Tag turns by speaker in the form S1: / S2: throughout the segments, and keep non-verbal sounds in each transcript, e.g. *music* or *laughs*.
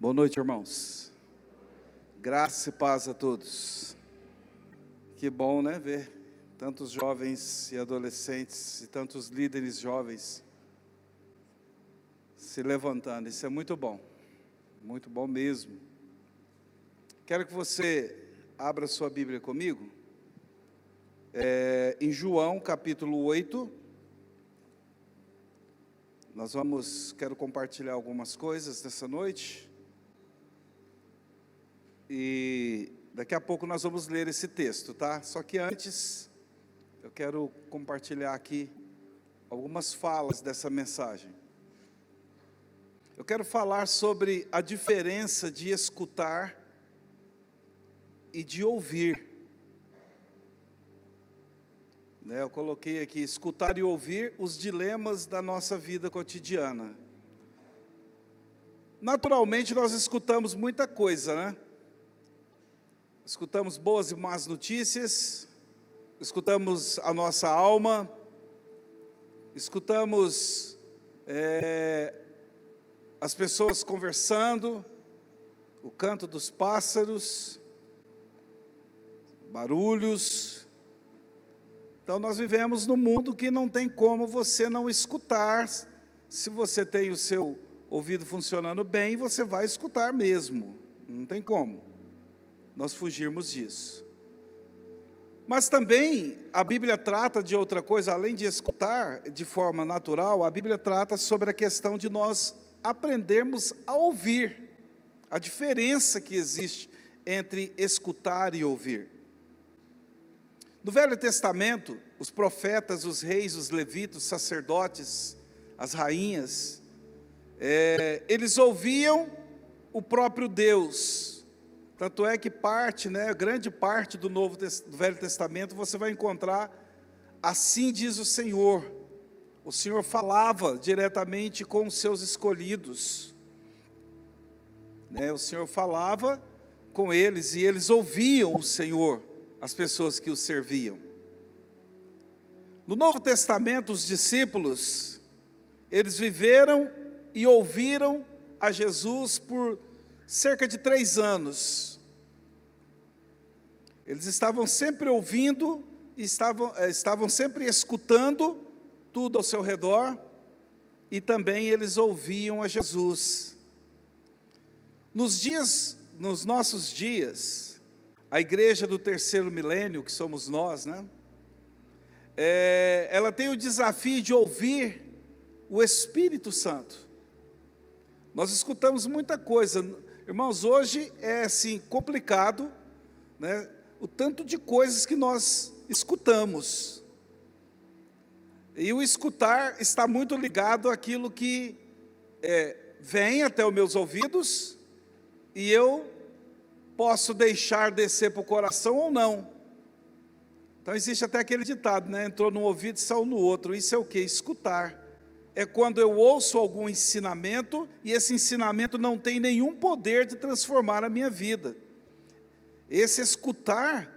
S1: Boa noite, irmãos. Graça e paz a todos. Que bom, né, ver tantos jovens e adolescentes e tantos líderes jovens se levantando. Isso é muito bom. Muito bom mesmo. Quero que você abra sua Bíblia comigo. É, em João, capítulo 8. Nós vamos, quero compartilhar algumas coisas nessa noite. E daqui a pouco nós vamos ler esse texto, tá? Só que antes, eu quero compartilhar aqui algumas falas dessa mensagem. Eu quero falar sobre a diferença de escutar e de ouvir. Né, eu coloquei aqui, escutar e ouvir os dilemas da nossa vida cotidiana. Naturalmente, nós escutamos muita coisa, né? Escutamos boas e más notícias, escutamos a nossa alma, escutamos é, as pessoas conversando, o canto dos pássaros, barulhos. Então nós vivemos num mundo que não tem como você não escutar. Se você tem o seu ouvido funcionando bem, você vai escutar mesmo. Não tem como nós fugirmos disso. Mas também a Bíblia trata de outra coisa, além de escutar de forma natural, a Bíblia trata sobre a questão de nós aprendermos a ouvir, a diferença que existe entre escutar e ouvir. No Velho Testamento, os profetas, os reis, os levitas, os sacerdotes, as rainhas, é, eles ouviam o próprio Deus, tanto é que parte, né, grande parte do Novo do Velho Testamento você vai encontrar assim diz o Senhor. O Senhor falava diretamente com os seus escolhidos. Né, o Senhor falava com eles e eles ouviam o Senhor, as pessoas que o serviam. No Novo Testamento, os discípulos, eles viveram e ouviram a Jesus por cerca de três anos. Eles estavam sempre ouvindo, estavam, eh, estavam sempre escutando tudo ao seu redor, e também eles ouviam a Jesus. Nos dias, nos nossos dias, a igreja do terceiro milênio, que somos nós, né? É, ela tem o desafio de ouvir o Espírito Santo. Nós escutamos muita coisa, Irmãos, hoje é assim complicado, né? O tanto de coisas que nós escutamos. E o escutar está muito ligado àquilo que é, vem até os meus ouvidos e eu posso deixar descer para o coração ou não. Então existe até aquele ditado, né? Entrou num ouvido e saiu no outro. Isso é o que? Escutar é quando eu ouço algum ensinamento e esse ensinamento não tem nenhum poder de transformar a minha vida. Esse escutar,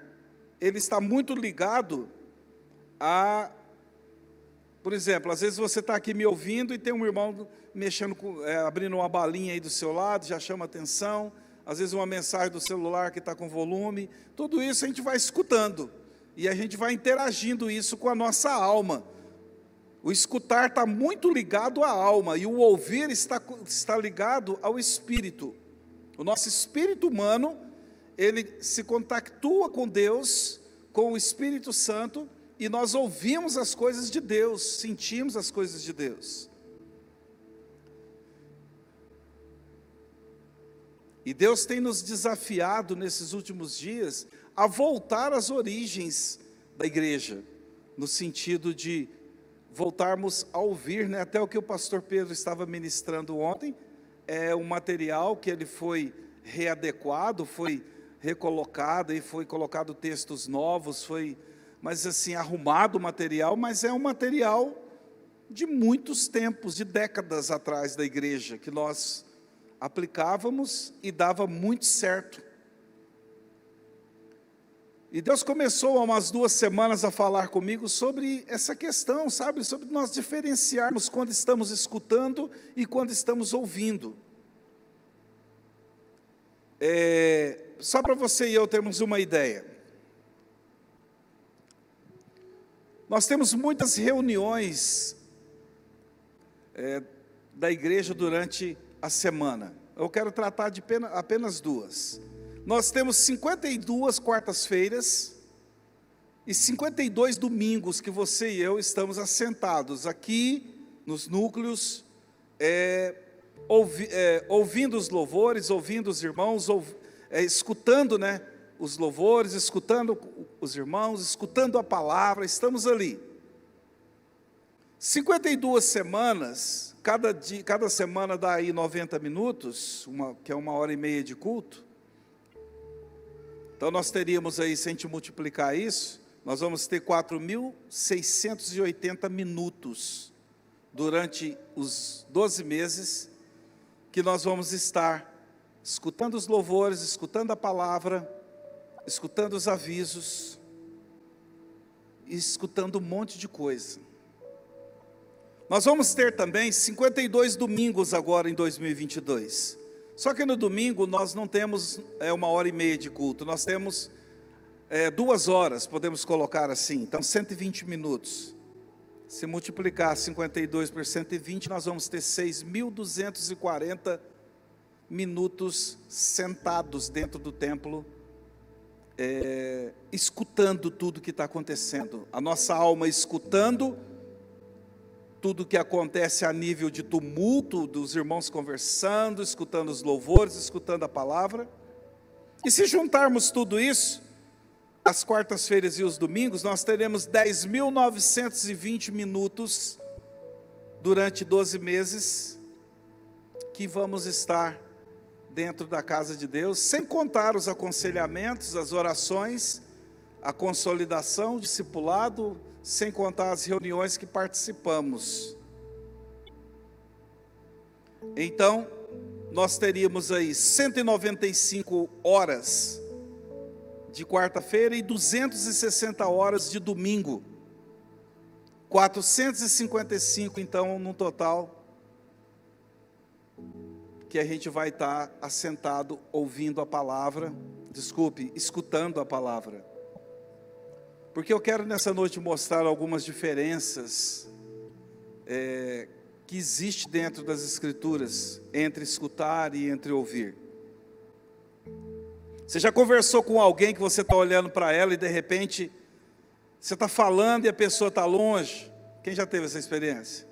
S1: ele está muito ligado a, por exemplo, às vezes você está aqui me ouvindo e tem um irmão mexendo, com, é, abrindo uma balinha aí do seu lado, já chama atenção, às vezes uma mensagem do celular que está com volume, tudo isso a gente vai escutando, e a gente vai interagindo isso com a nossa alma, o escutar está muito ligado à alma e o ouvir está, está ligado ao espírito. O nosso espírito humano, ele se contactua com Deus, com o Espírito Santo, e nós ouvimos as coisas de Deus, sentimos as coisas de Deus. E Deus tem nos desafiado nesses últimos dias a voltar às origens da igreja, no sentido de voltarmos a ouvir, né, até o que o pastor Pedro estava ministrando ontem, é um material que ele foi readequado, foi recolocado e foi colocado textos novos, foi, mas assim, arrumado o material, mas é um material de muitos tempos, de décadas atrás da igreja, que nós aplicávamos e dava muito certo. E Deus começou há umas duas semanas a falar comigo sobre essa questão, sabe? Sobre nós diferenciarmos quando estamos escutando e quando estamos ouvindo. É, só para você e eu termos uma ideia. Nós temos muitas reuniões é, da igreja durante a semana. Eu quero tratar de apenas duas. Nós temos 52 quartas-feiras e 52 domingos que você e eu estamos assentados aqui nos núcleos, é, ouvi, é, ouvindo os louvores, ouvindo os irmãos, é, escutando né, os louvores, escutando os irmãos, escutando a palavra, estamos ali. 52 semanas, cada, dia, cada semana dá aí 90 minutos, uma, que é uma hora e meia de culto. Então nós teríamos aí, se a gente multiplicar isso, nós vamos ter 4.680 minutos durante os 12 meses que nós vamos estar escutando os louvores, escutando a palavra, escutando os avisos, e escutando um monte de coisa. Nós vamos ter também 52 domingos agora em 2022. Só que no domingo nós não temos é, uma hora e meia de culto, nós temos é, duas horas, podemos colocar assim, então 120 minutos. Se multiplicar 52 por 120, nós vamos ter 6.240 minutos sentados dentro do templo, é, escutando tudo que está acontecendo. A nossa alma escutando tudo que acontece a nível de tumulto, dos irmãos conversando, escutando os louvores, escutando a palavra. E se juntarmos tudo isso, as quartas-feiras e os domingos, nós teremos 10.920 minutos durante 12 meses que vamos estar dentro da casa de Deus, sem contar os aconselhamentos, as orações, a consolidação, o discipulado, sem contar as reuniões que participamos. Então, nós teríamos aí 195 horas de quarta-feira e 260 horas de domingo. 455, então, no total, que a gente vai estar assentado ouvindo a palavra, desculpe, escutando a palavra. Porque eu quero nessa noite mostrar algumas diferenças é, que existe dentro das Escrituras entre escutar e entre ouvir. Você já conversou com alguém que você está olhando para ela e de repente você está falando e a pessoa está longe? Quem já teve essa experiência?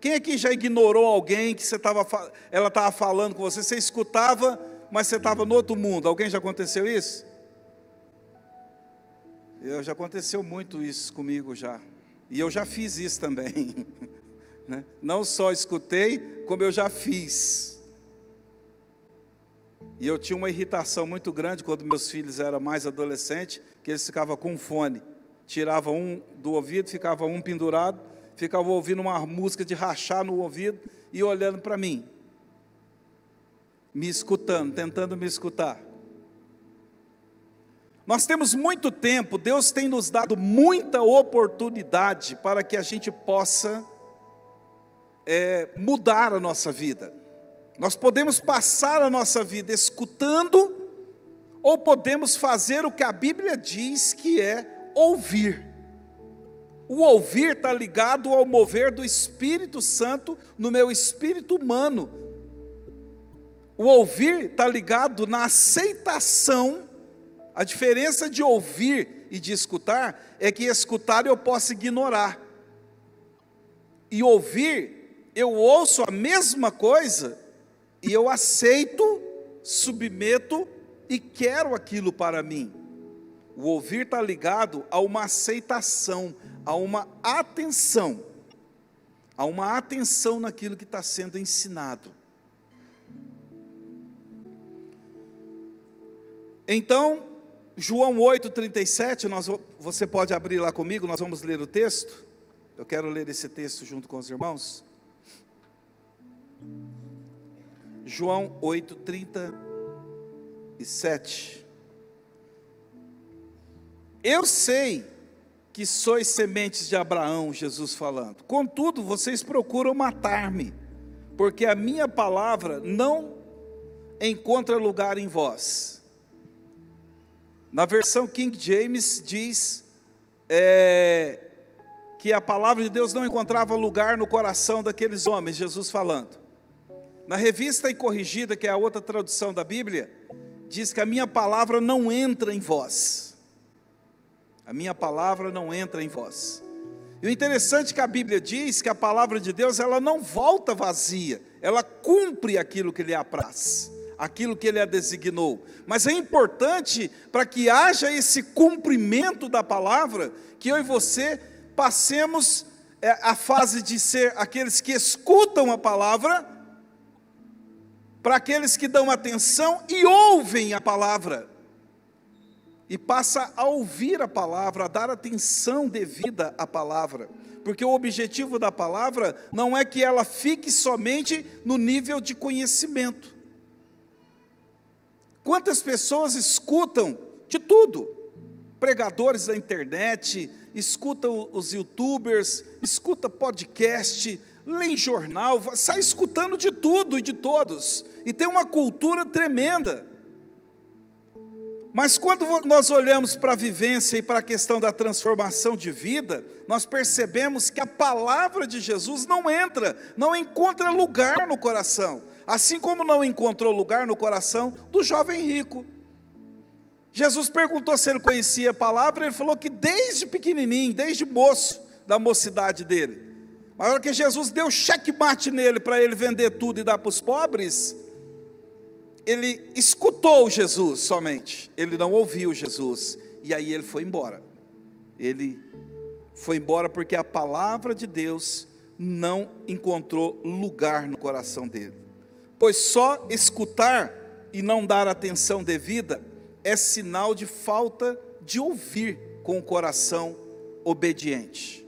S1: Quem aqui já ignorou alguém que você tava, ela estava falando com você, você escutava, mas você estava no outro mundo? Alguém já aconteceu isso? Eu, já aconteceu muito isso comigo já. E eu já fiz isso também. *laughs* Né? Não só escutei, como eu já fiz. E eu tinha uma irritação muito grande quando meus filhos eram mais adolescentes, que eles ficavam com fone. Tirava um do ouvido, ficava um pendurado, ficava ouvindo uma música de rachar no ouvido e olhando para mim. Me escutando, tentando me escutar. Nós temos muito tempo, Deus tem nos dado muita oportunidade para que a gente possa é, mudar a nossa vida. Nós podemos passar a nossa vida escutando, ou podemos fazer o que a Bíblia diz que é ouvir. O ouvir está ligado ao mover do Espírito Santo no meu espírito humano. O ouvir está ligado na aceitação a diferença de ouvir e de escutar é que escutar eu posso ignorar. E ouvir, eu ouço a mesma coisa e eu aceito, submeto e quero aquilo para mim. O ouvir está ligado a uma aceitação, a uma atenção, a uma atenção naquilo que está sendo ensinado. Então, João 8,37, nós, você pode abrir lá comigo, nós vamos ler o texto. Eu quero ler esse texto junto com os irmãos. João 8,37. Eu sei que sois sementes de Abraão, Jesus falando. Contudo, vocês procuram matar-me, porque a minha palavra não encontra lugar em vós. Na versão King James diz é, que a palavra de Deus não encontrava lugar no coração daqueles homens, Jesus falando. Na revista e corrigida, que é a outra tradução da Bíblia, diz que a minha palavra não entra em vós. A minha palavra não entra em vós. E o interessante é que a Bíblia diz que a palavra de Deus ela não volta vazia, ela cumpre aquilo que lhe apraz, aquilo que ele a designou. Mas é importante para que haja esse cumprimento da palavra, que eu e você passemos é, a fase de ser aqueles que escutam a palavra, para aqueles que dão atenção e ouvem a palavra e passa a ouvir a palavra, a dar atenção devida à palavra, porque o objetivo da palavra não é que ela fique somente no nível de conhecimento. Quantas pessoas escutam de tudo? Pregadores da internet, escutam os youtubers, escuta podcast, lê jornal, sai escutando de tudo e de todos, e tem uma cultura tremenda. Mas quando nós olhamos para a vivência e para a questão da transformação de vida, nós percebemos que a palavra de Jesus não entra, não encontra lugar no coração, assim como não encontrou lugar no coração do jovem rico. Jesus perguntou se ele conhecia a palavra, ele falou que desde pequenininho, desde moço, da mocidade dele. Mas hora que Jesus deu checkmate nele para ele vender tudo e dar para os pobres, ele escutou Jesus somente, ele não ouviu Jesus, e aí ele foi embora. Ele foi embora porque a palavra de Deus não encontrou lugar no coração dele. Pois só escutar e não dar atenção devida é sinal de falta de ouvir com o coração obediente.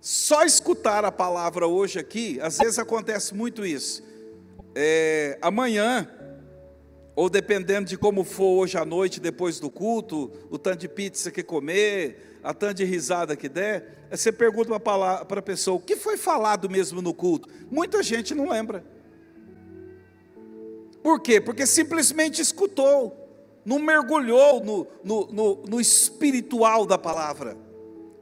S1: Só escutar a palavra hoje aqui, às vezes acontece muito isso é, amanhã, ou dependendo de como for hoje à noite, depois do culto, o tanto de pizza que comer, a tanto de risada que der, você pergunta para a pessoa, o que foi falado mesmo no culto? Muita gente não lembra. Por quê? Porque simplesmente escutou, não mergulhou no, no, no, no espiritual da palavra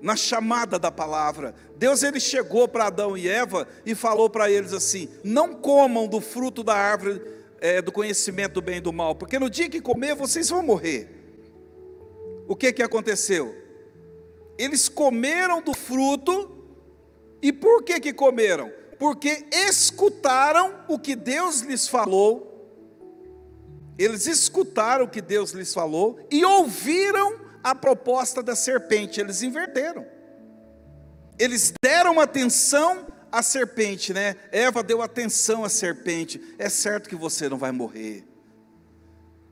S1: na chamada da palavra. Deus ele chegou para Adão e Eva e falou para eles assim: não comam do fruto da árvore é, do conhecimento do bem e do mal, porque no dia que comer vocês vão morrer. O que que aconteceu? Eles comeram do fruto e por que que comeram? Porque escutaram o que Deus lhes falou. Eles escutaram o que Deus lhes falou e ouviram a proposta da serpente, eles inverteram. Eles deram atenção à serpente, né? Eva deu atenção à serpente. É certo que você não vai morrer.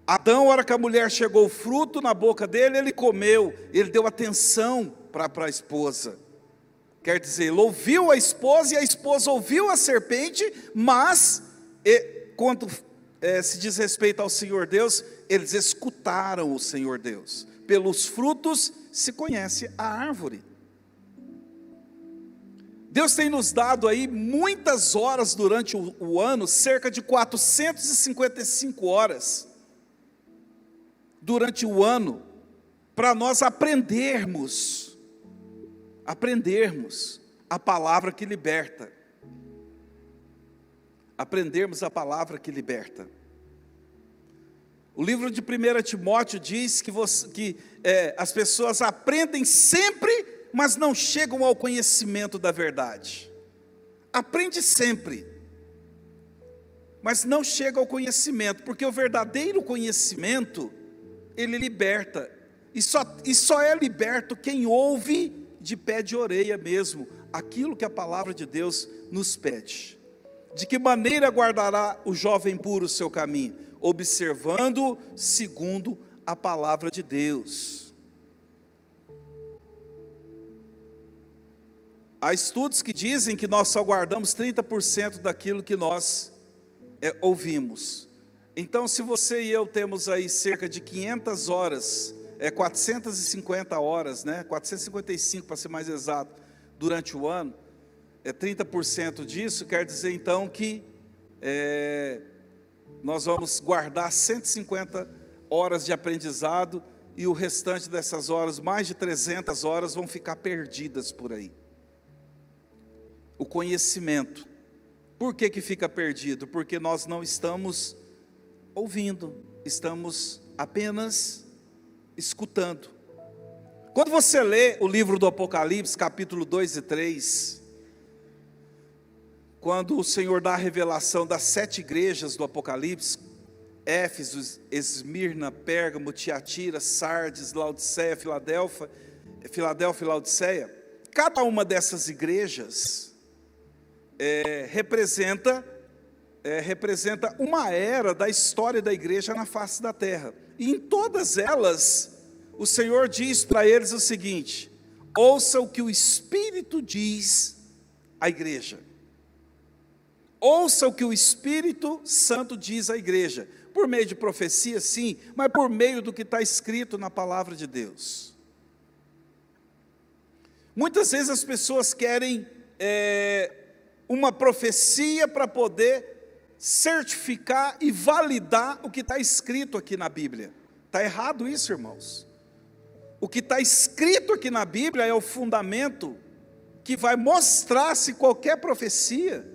S1: Adão, a hora que a mulher chegou o fruto na boca dele, ele comeu, ele deu atenção para a esposa. Quer dizer, ele ouviu a esposa e a esposa ouviu a serpente, mas, quando é, se diz respeito ao Senhor Deus, eles escutaram o Senhor Deus pelos frutos se conhece a árvore. Deus tem nos dado aí muitas horas durante o, o, ano, cerca de 455 horas, durante o ano, para nós aprendermos, aprendermos a palavra que liberta, aprendermos a palavra que liberta. O livro de 1 Timóteo diz que, você, que é, as pessoas aprendem sempre, mas não chegam ao conhecimento da verdade. Aprende sempre, mas não chega ao conhecimento, porque o verdadeiro conhecimento, ele liberta, e só, e só é liberto quem ouve de pé de orelha mesmo, aquilo que a palavra de Deus nos pede. De que maneira guardará o jovem puro o seu caminho? observando segundo a palavra de Deus. Há estudos que dizem que nós só guardamos 30% daquilo que nós é, ouvimos. Então, se você e eu temos aí cerca de 500 horas, é 450 horas, né? 455 para ser mais exato, durante o ano, é 30% disso, quer dizer então que é, nós vamos guardar 150 horas de aprendizado e o restante dessas horas, mais de 300 horas, vão ficar perdidas por aí. O conhecimento. Por que, que fica perdido? Porque nós não estamos ouvindo, estamos apenas escutando. Quando você lê o livro do Apocalipse, capítulo 2 e 3, quando o Senhor dá a revelação das sete igrejas do Apocalipse, Éfeso, Esmirna, Pérgamo, Tiatira, Sardes, Laodiceia, Filadélfia, Filadélfia e Laodiceia, cada uma dessas igrejas é, representa, é, representa uma era da história da igreja na face da terra. E em todas elas, o Senhor diz para eles o seguinte: ouça o que o Espírito diz à igreja. Ouça o que o Espírito Santo diz à igreja, por meio de profecia, sim, mas por meio do que está escrito na palavra de Deus. Muitas vezes as pessoas querem é, uma profecia para poder certificar e validar o que está escrito aqui na Bíblia. Está errado isso, irmãos. O que está escrito aqui na Bíblia é o fundamento que vai mostrar se qualquer profecia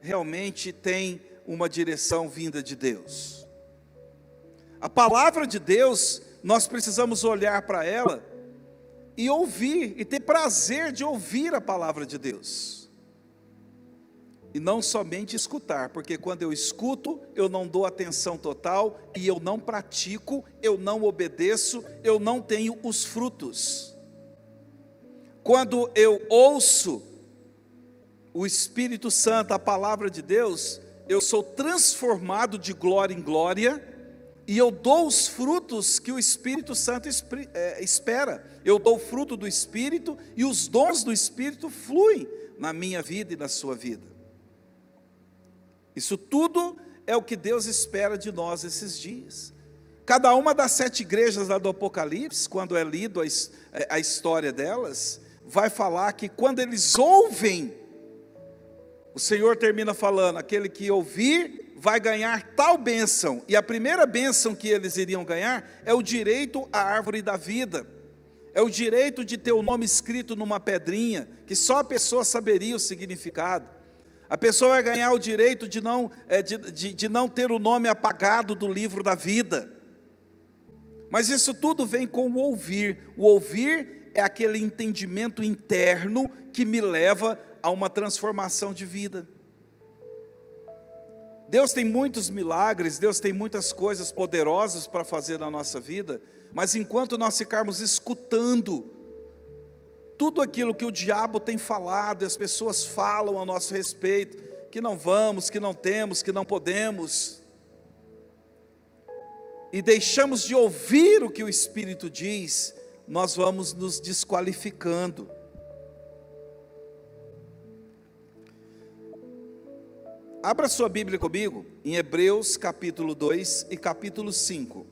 S1: realmente tem uma direção vinda de Deus. A palavra de Deus, nós precisamos olhar para ela e ouvir, e ter prazer de ouvir a palavra de Deus. E não somente escutar, porque quando eu escuto, eu não dou atenção total e eu não pratico, eu não obedeço, eu não tenho os frutos. Quando eu ouço o Espírito Santo, a palavra de Deus, eu sou transformado de glória em glória e eu dou os frutos que o Espírito Santo é, espera. Eu dou o fruto do Espírito e os dons do Espírito fluem na minha vida e na sua vida. Isso tudo é o que Deus espera de nós esses dias. Cada uma das sete igrejas lá do Apocalipse, quando é lido a, é, a história delas, vai falar que quando eles ouvem, o Senhor termina falando: aquele que ouvir vai ganhar tal bênção, e a primeira bênção que eles iriam ganhar é o direito à árvore da vida, é o direito de ter o nome escrito numa pedrinha, que só a pessoa saberia o significado. A pessoa vai ganhar o direito de não, é, de, de, de não ter o nome apagado do livro da vida. Mas isso tudo vem com o ouvir. O ouvir é aquele entendimento interno que me leva a uma transformação de vida. Deus tem muitos milagres, Deus tem muitas coisas poderosas para fazer na nossa vida, mas enquanto nós ficarmos escutando tudo aquilo que o diabo tem falado, as pessoas falam a nosso respeito, que não vamos, que não temos, que não podemos, e deixamos de ouvir o que o Espírito diz, nós vamos nos desqualificando. Abra sua Bíblia comigo em Hebreus capítulo 2 e capítulo 5.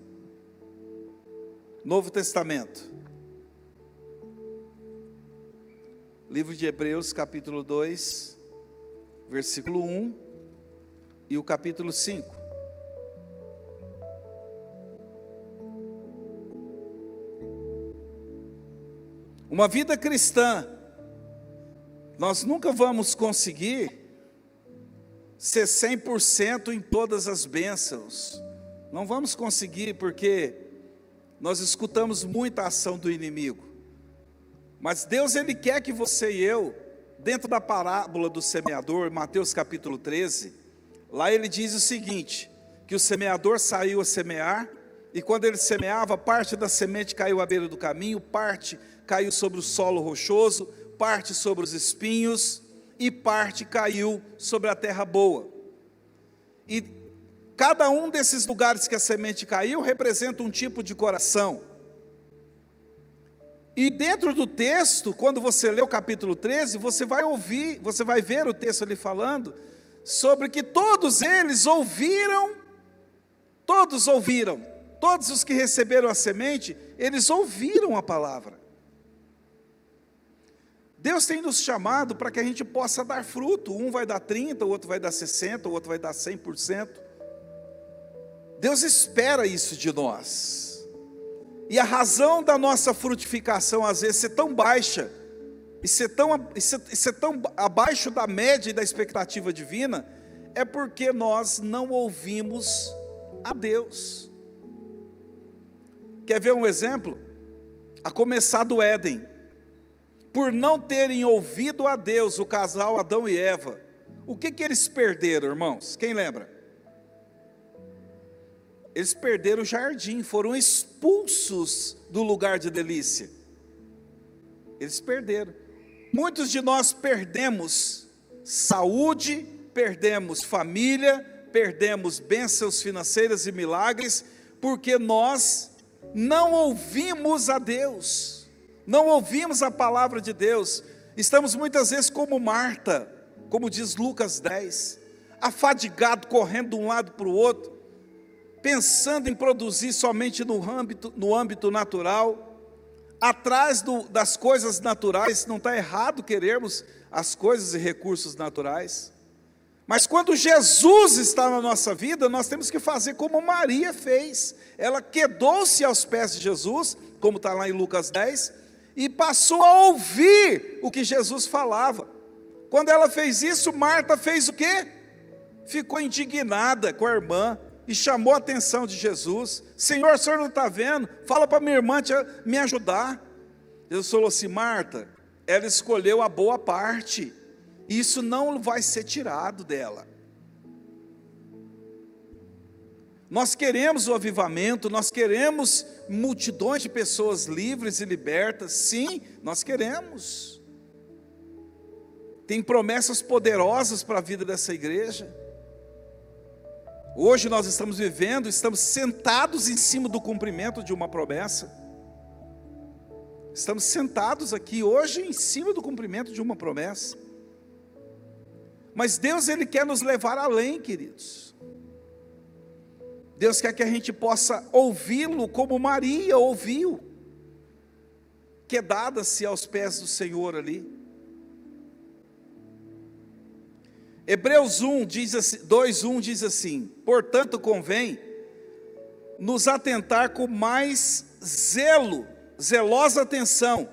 S1: Novo Testamento. Livro de Hebreus, capítulo 2, versículo 1 e o capítulo 5. Uma vida cristã, nós nunca vamos conseguir ser 100% em todas as bênçãos. Não vamos conseguir porque nós escutamos muita ação do inimigo. Mas Deus ele quer que você e eu, dentro da parábola do semeador, Mateus capítulo 13, lá ele diz o seguinte: que o semeador saiu a semear, e quando ele semeava, parte da semente caiu à beira do caminho, parte caiu sobre o solo rochoso, parte sobre os espinhos, e parte caiu sobre a terra boa. E cada um desses lugares que a semente caiu representa um tipo de coração. E dentro do texto, quando você lê o capítulo 13, você vai ouvir, você vai ver o texto ali falando sobre que todos eles ouviram, todos ouviram, todos os que receberam a semente, eles ouviram a palavra. Deus tem nos chamado para que a gente possa dar fruto. Um vai dar 30, o outro vai dar 60, o outro vai dar 100%. Deus espera isso de nós. E a razão da nossa frutificação às vezes ser tão baixa e ser tão, e ser, e ser tão abaixo da média e da expectativa divina é porque nós não ouvimos a Deus. Quer ver um exemplo? A começar do Éden. Por não terem ouvido a Deus, o casal Adão e Eva, o que, que eles perderam, irmãos? Quem lembra? Eles perderam o jardim, foram expulsos do lugar de delícia. Eles perderam. Muitos de nós perdemos saúde, perdemos família, perdemos bênçãos financeiras e milagres, porque nós não ouvimos a Deus, não ouvimos a palavra de Deus. Estamos muitas vezes como Marta, como diz Lucas 10, afadigado, correndo de um lado para o outro, pensando em produzir somente no âmbito, no âmbito natural, atrás do, das coisas naturais, não está errado querermos as coisas e recursos naturais, mas quando Jesus está na nossa vida, nós temos que fazer como Maria fez, ela quedou-se aos pés de Jesus, como está lá em Lucas 10, e passou a ouvir o que Jesus falava. Quando ela fez isso, Marta fez o quê? Ficou indignada com a irmã, e chamou a atenção de Jesus. Senhor, o senhor não está vendo? Fala para minha irmã me ajudar. Jesus falou assim: Marta, ela escolheu a boa parte, isso não vai ser tirado dela. Nós queremos o avivamento, nós queremos multidões de pessoas livres e libertas, sim, nós queremos. Tem promessas poderosas para a vida dessa igreja. Hoje nós estamos vivendo, estamos sentados em cima do cumprimento de uma promessa. Estamos sentados aqui hoje em cima do cumprimento de uma promessa. Mas Deus ele quer nos levar além, queridos. Deus quer que a gente possa ouvi-lo como Maria ouviu, quedada-se aos pés do Senhor ali. Hebreus 1 diz assim, 2:1 diz assim: "Portanto convém nos atentar com mais zelo, zelosa atenção,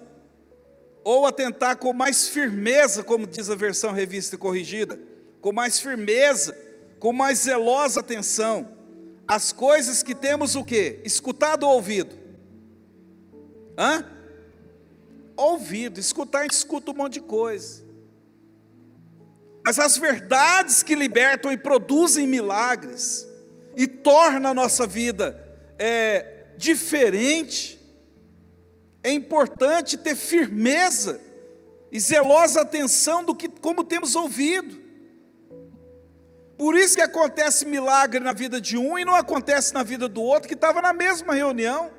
S1: ou atentar com mais firmeza, como diz a versão revista e corrigida, com mais firmeza, com mais zelosa atenção, as coisas que temos o quê? Escutado ou ouvido? Hã? Ouvido, escutar, escuta um monte de coisa. Mas as verdades que libertam e produzem milagres e tornam a nossa vida é, diferente, é importante ter firmeza e zelosa atenção do que como temos ouvido. Por isso que acontece milagre na vida de um e não acontece na vida do outro que estava na mesma reunião.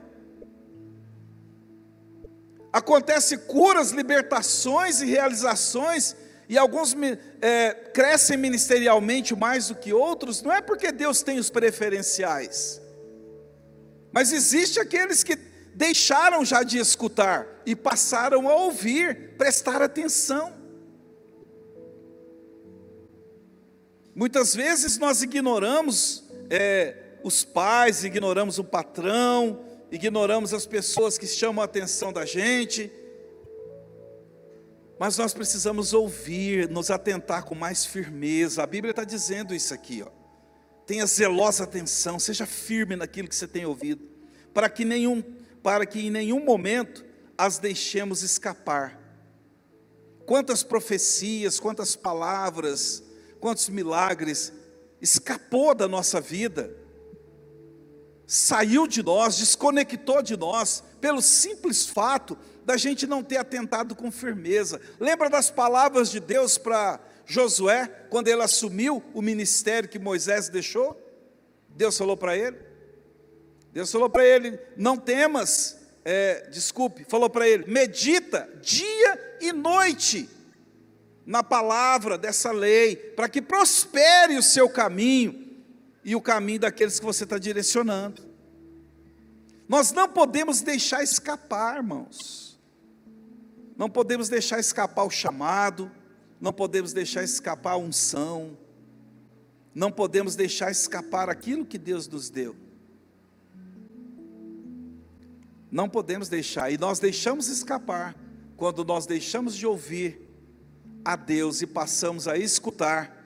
S1: Acontece curas, libertações e realizações e alguns é, crescem ministerialmente mais do que outros, não é porque Deus tem os preferenciais, mas existe aqueles que deixaram já de escutar e passaram a ouvir, prestar atenção. Muitas vezes nós ignoramos é, os pais, ignoramos o patrão, ignoramos as pessoas que chamam a atenção da gente, mas nós precisamos ouvir, nos atentar com mais firmeza. A Bíblia está dizendo isso aqui, ó. Tenha zelosa atenção, seja firme naquilo que você tem ouvido, para que nenhum, para que em nenhum momento as deixemos escapar. Quantas profecias, quantas palavras, quantos milagres escapou da nossa vida, saiu de nós, desconectou de nós, pelo simples fato da gente não ter atentado com firmeza. Lembra das palavras de Deus para Josué, quando ele assumiu o ministério que Moisés deixou? Deus falou para ele? Deus falou para ele: não temas, é, desculpe, falou para ele: medita dia e noite na palavra dessa lei, para que prospere o seu caminho e o caminho daqueles que você está direcionando. Nós não podemos deixar escapar, irmãos. Não podemos deixar escapar o chamado, não podemos deixar escapar a unção, não podemos deixar escapar aquilo que Deus nos deu. Não podemos deixar, e nós deixamos escapar quando nós deixamos de ouvir a Deus e passamos a escutar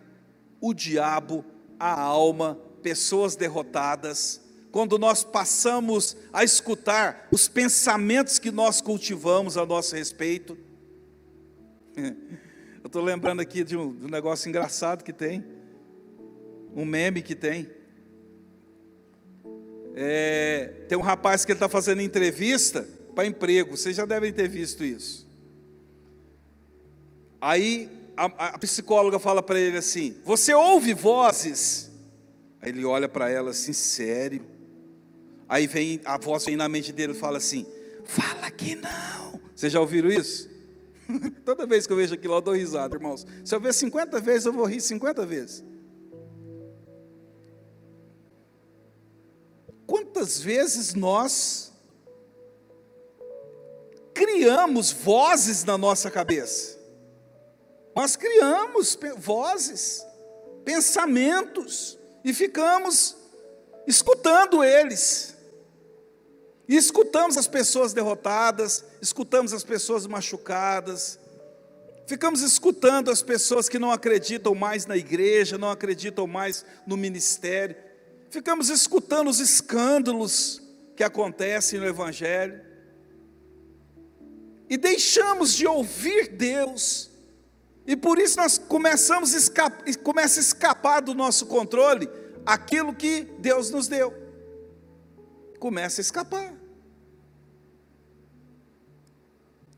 S1: o diabo, a alma, pessoas derrotadas, quando nós passamos a escutar os pensamentos que nós cultivamos a nosso respeito. *laughs* Eu estou lembrando aqui de um, de um negócio engraçado que tem, um meme que tem. É, tem um rapaz que está fazendo entrevista para emprego, vocês já devem ter visto isso. Aí a, a psicóloga fala para ele assim: Você ouve vozes? Aí ele olha para ela assim, sério. Aí vem a voz vem na mente dele e fala assim: Fala que não. Vocês já ouviram isso? *laughs* Toda vez que eu vejo aquilo, eu dou risada, irmãos. Se eu ver 50 vezes, eu vou rir 50 vezes. Quantas vezes nós criamos vozes na nossa cabeça? Nós criamos vozes, pensamentos, e ficamos escutando eles. E escutamos as pessoas derrotadas, escutamos as pessoas machucadas, ficamos escutando as pessoas que não acreditam mais na igreja, não acreditam mais no ministério, ficamos escutando os escândalos que acontecem no Evangelho, e deixamos de ouvir Deus, e por isso nós começamos a escapar, começa a escapar do nosso controle aquilo que Deus nos deu. Começa a escapar.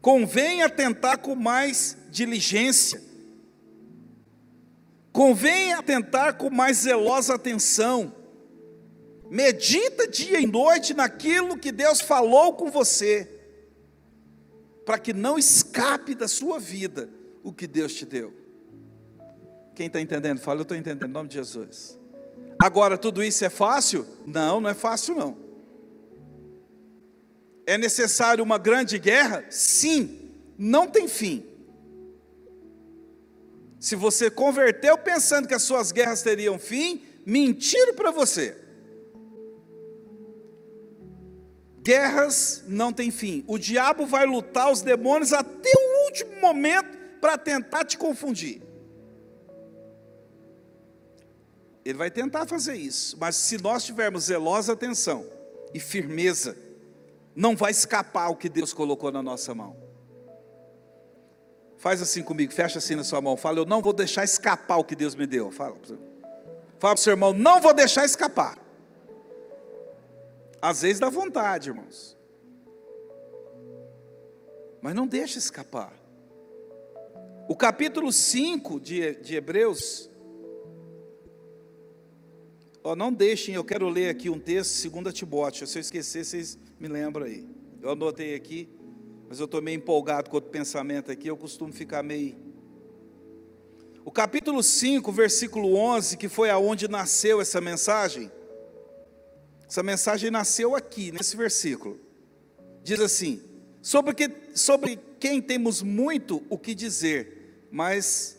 S1: Convém atentar com mais diligência. Convém atentar com mais zelosa atenção Medita dia e noite naquilo que Deus falou com você, para que não escape da sua vida o que Deus te deu. Quem está entendendo? Fala, eu estou entendendo, em nome de Jesus. Agora, tudo isso é fácil? Não, não é fácil não. É necessário uma grande guerra? Sim, não tem fim. Se você converteu pensando que as suas guerras teriam fim, mentira para você. Guerras não têm fim. O diabo vai lutar os demônios até o último momento para tentar te confundir. Ele vai tentar fazer isso, mas se nós tivermos zelosa atenção e firmeza, não vai escapar o que Deus colocou na nossa mão. Faz assim comigo, fecha assim na sua mão. Fala, eu não vou deixar escapar o que Deus me deu. Fala, fala para o seu irmão, não vou deixar escapar. Às vezes dá vontade, irmãos. Mas não deixa escapar. O capítulo 5 de, de Hebreus. Oh, não deixem, eu quero ler aqui um texto, 2 Timóteo. Se eu esquecer, vocês me lembram aí. Eu anotei aqui, mas eu estou meio empolgado com outro pensamento aqui, eu costumo ficar meio. O capítulo 5, versículo 11, que foi aonde nasceu essa mensagem. Essa mensagem nasceu aqui, nesse versículo. Diz assim: sobre, que, sobre quem temos muito o que dizer, mas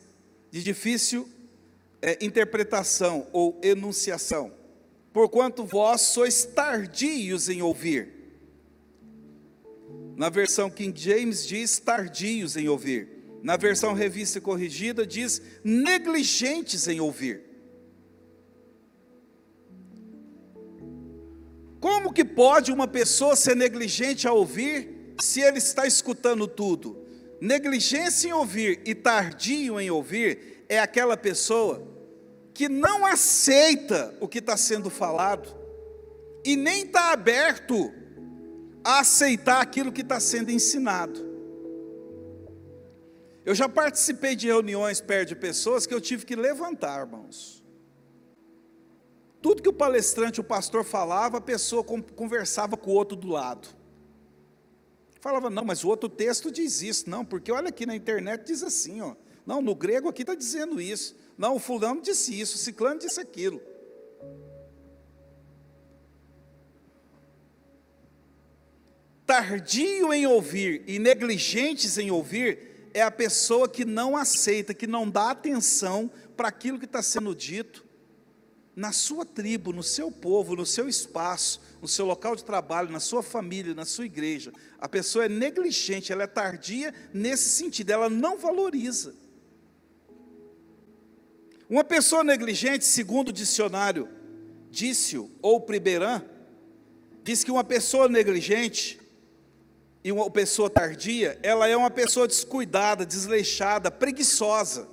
S1: de difícil é, interpretação ou enunciação, porquanto vós sois tardios em ouvir. Na versão King James diz tardios em ouvir. Na versão revista corrigida diz negligentes em ouvir. Como que pode uma pessoa ser negligente a ouvir se ele está escutando tudo? Negligência em ouvir e tardio em ouvir é aquela pessoa que não aceita o que está sendo falado e nem está aberto aceitar aquilo que está sendo ensinado. Eu já participei de reuniões perto de pessoas que eu tive que levantar, irmãos. Tudo que o palestrante, o pastor falava, a pessoa conversava com o outro do lado. Falava, não, mas o outro texto diz isso. Não, porque olha aqui na internet diz assim, ó. Não, no grego aqui está dizendo isso. Não, o fulano disse isso, o ciclano disse aquilo. Tardio em ouvir e negligentes em ouvir é a pessoa que não aceita, que não dá atenção para aquilo que está sendo dito na sua tribo, no seu povo, no seu espaço, no seu local de trabalho, na sua família, na sua igreja. A pessoa é negligente, ela é tardia nesse sentido, ela não valoriza. Uma pessoa negligente, segundo o dicionário Dício ou Priberan, diz que uma pessoa negligente e uma pessoa tardia, ela é uma pessoa descuidada, desleixada, preguiçosa.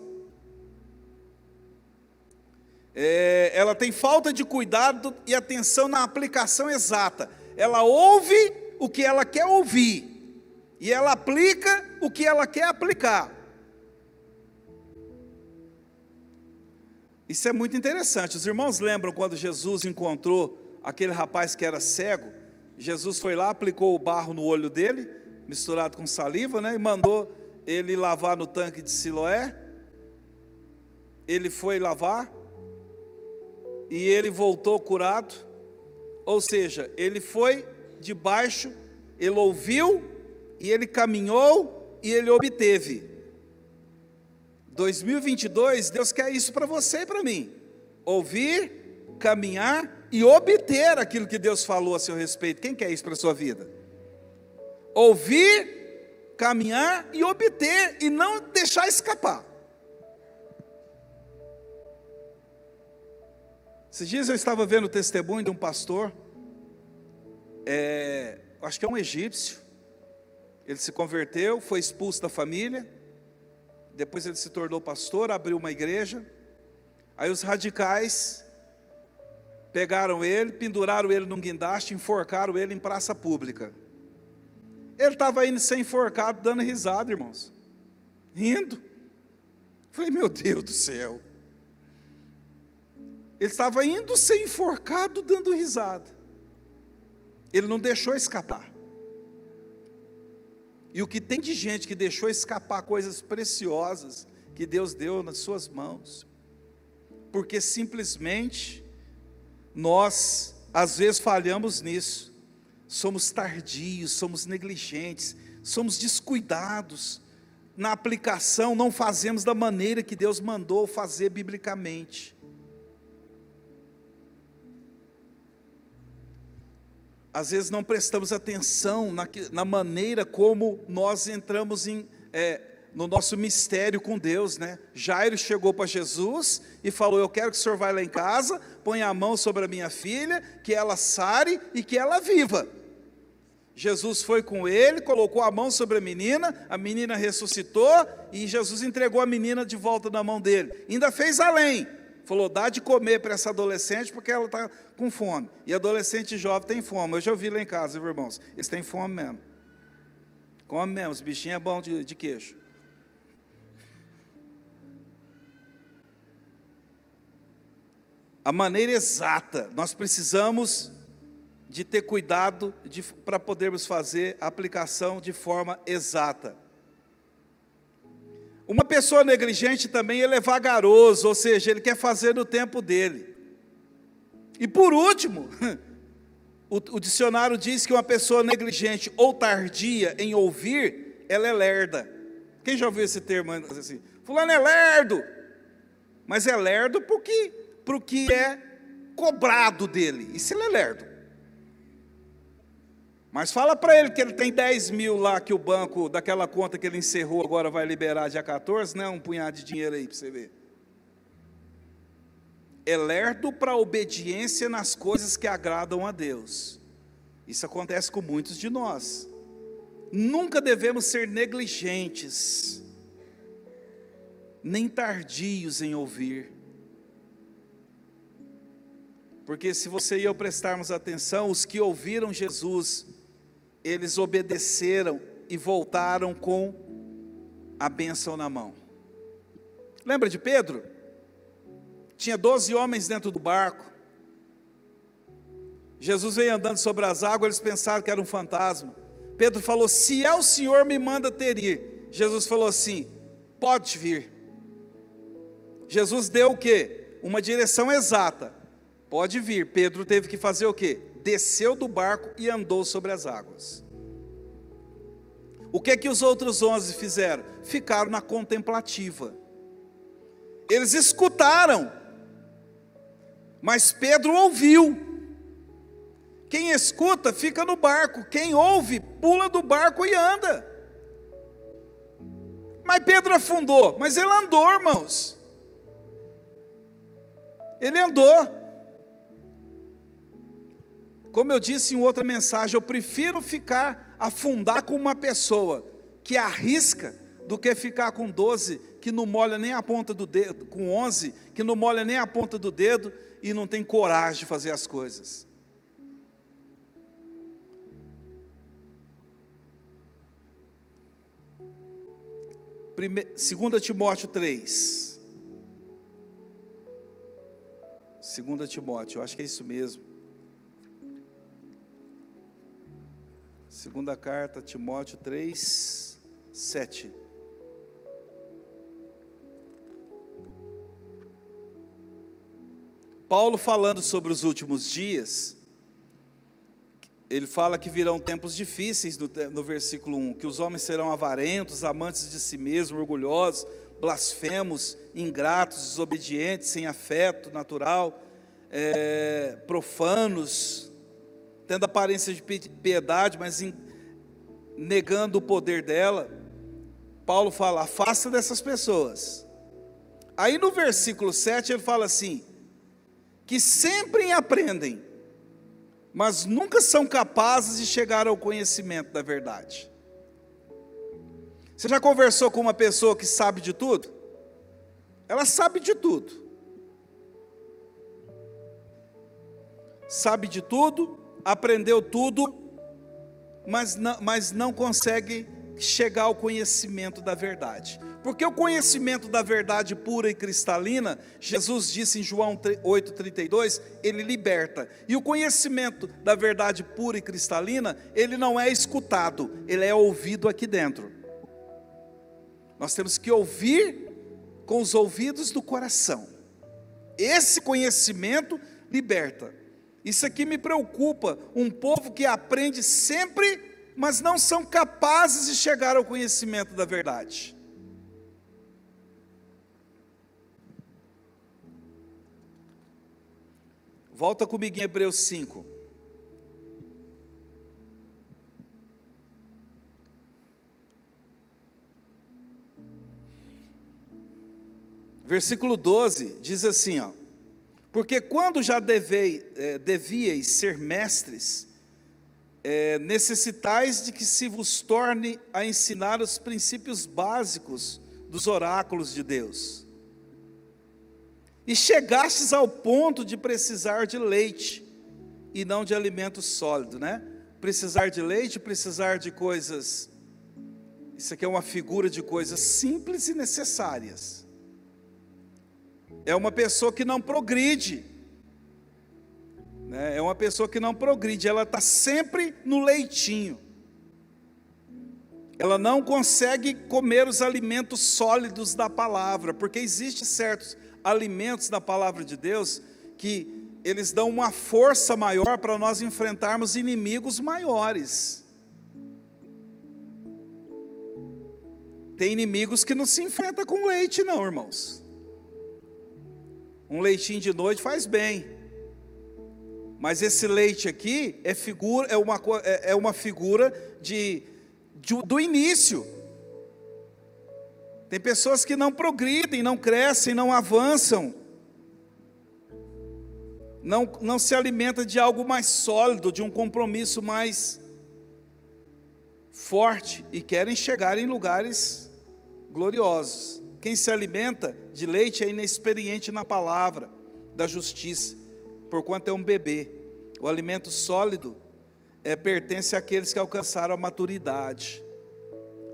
S1: É, ela tem falta de cuidado e atenção na aplicação exata. Ela ouve o que ela quer ouvir e ela aplica o que ela quer aplicar. Isso é muito interessante. Os irmãos lembram quando Jesus encontrou aquele rapaz que era cego? Jesus foi lá, aplicou o barro no olho dele, misturado com saliva, né? E mandou ele lavar no tanque de Siloé. Ele foi lavar e ele voltou curado. Ou seja, ele foi debaixo, ele ouviu e ele caminhou e ele obteve. 2022, Deus quer isso para você e para mim. Ouvir, caminhar e obter aquilo que Deus falou a seu respeito. Quem quer isso para a sua vida? Ouvir, caminhar e obter e não deixar escapar. Esses dias eu estava vendo o testemunho de um pastor, é, acho que é um egípcio, ele se converteu, foi expulso da família, depois ele se tornou pastor, abriu uma igreja. Aí os radicais pegaram ele, penduraram ele num guindaste, enforcaram ele em praça pública. Ele estava indo ser enforcado, dando risada, irmãos. Rindo. Falei, meu Deus do céu. Ele estava indo ser enforcado, dando risada. Ele não deixou escapar. E o que tem de gente que deixou escapar coisas preciosas que Deus deu nas suas mãos, porque simplesmente nós, às vezes, falhamos nisso, somos tardios, somos negligentes, somos descuidados na aplicação, não fazemos da maneira que Deus mandou fazer biblicamente. às vezes não prestamos atenção na, na maneira como nós entramos em, é, no nosso mistério com Deus, né? Jairo chegou para Jesus e falou: Eu quero que o senhor vá lá em casa, ponha a mão sobre a minha filha, que ela sare e que ela viva. Jesus foi com ele, colocou a mão sobre a menina, a menina ressuscitou e Jesus entregou a menina de volta na mão dele. Ainda fez além, Falou, dá de comer para essa adolescente porque ela está com fome. E adolescente jovem tem fome. Eu já ouvi lá em casa, irmãos? Eles têm fome mesmo. Come mesmo, os bichinhos é bom de, de queijo. A maneira exata, nós precisamos de ter cuidado para podermos fazer a aplicação de forma exata. Uma pessoa negligente também ele é vagaroso, ou seja, ele quer fazer no tempo dele. E por último, *laughs* o, o, dicionário diz que uma pessoa negligente ou tardia em ouvir, ela é lerda. Quem já ouviu esse termo assim? Fulano é lerdo, mas é lerdo porque, porque é cobrado dele. Isso ele é lerdo. Mas fala para ele que ele tem 10 mil lá que o banco, daquela conta que ele encerrou, agora vai liberar dia 14, né? Um punhado de dinheiro aí para você ver. É lerdo para obediência nas coisas que agradam a Deus. Isso acontece com muitos de nós. Nunca devemos ser negligentes, nem tardios em ouvir. Porque se você e eu prestarmos atenção, os que ouviram Jesus eles obedeceram e voltaram com a bênção na mão. Lembra de Pedro? Tinha doze homens dentro do barco. Jesus veio andando sobre as águas, eles pensaram que era um fantasma. Pedro falou: Se é o Senhor, me manda ter ir. Jesus falou assim: Pode vir. Jesus deu o quê? Uma direção exata. Pode vir. Pedro teve que fazer o quê? desceu do barco e andou sobre as águas. O que é que os outros onze fizeram? Ficaram na contemplativa. Eles escutaram, mas Pedro ouviu. Quem escuta fica no barco, quem ouve pula do barco e anda. Mas Pedro afundou, mas ele andou, irmãos. Ele andou. Como eu disse em outra mensagem, eu prefiro ficar afundar com uma pessoa que arrisca do que ficar com 12 que não molha nem a ponta do dedo, com 11 que não molha nem a ponta do dedo e não tem coragem de fazer as coisas. Prime... 2 Timóteo 3. 2 Timóteo, eu acho que é isso mesmo. Segunda carta, Timóteo 3, 7. Paulo falando sobre os últimos dias, ele fala que virão tempos difíceis no, no, versículo 1, que os homens serão avarentos, amantes de si mesmos, orgulhosos, blasfemos, ingratos, desobedientes, sem afeto natural, é, profanos, tendo aparência de piedade, mas in, negando o poder dela. Paulo fala: afasta dessas pessoas. Aí no versículo 7 ele fala assim: que sempre aprendem mas nunca são capazes de chegar ao conhecimento da verdade. Você já conversou com uma pessoa que sabe de tudo? Ela sabe de tudo. Sabe de tudo, aprendeu tudo, mas não, mas não consegue chegar ao conhecimento da verdade. Porque o conhecimento da verdade pura e cristalina, Jesus disse em João 8,32, ele liberta. E o conhecimento da verdade pura e cristalina, ele não é escutado, ele é ouvido aqui dentro. Nós temos que ouvir com os ouvidos do coração. Esse conhecimento liberta. Isso aqui me preocupa, um povo que aprende sempre, mas não são capazes de chegar ao conhecimento da verdade. Volta comigo em Hebreus 5. Versículo 12 diz assim: ó, Porque quando já devei, é, devíeis ser mestres, é, necessitais de que se vos torne a ensinar os princípios básicos dos oráculos de Deus e chegastes ao ponto de precisar de leite e não de alimento sólido, né? Precisar de leite, precisar de coisas. Isso aqui é uma figura de coisas simples e necessárias. É uma pessoa que não progride. Né? É uma pessoa que não progride, ela está sempre no leitinho. Ela não consegue comer os alimentos sólidos da palavra, porque existe certos alimentos da palavra de Deus que eles dão uma força maior para nós enfrentarmos inimigos maiores. Tem inimigos que não se enfrenta com leite, não, irmãos. Um leitinho de noite faz bem. Mas esse leite aqui é, figura, é, uma, é, é uma figura de, de, do início. Tem pessoas que não progridem, não crescem, não avançam. Não, não se alimenta de algo mais sólido, de um compromisso mais forte e querem chegar em lugares gloriosos. Quem se alimenta de leite é inexperiente na palavra da justiça, porquanto é um bebê. O alimento sólido é, pertence àqueles que alcançaram a maturidade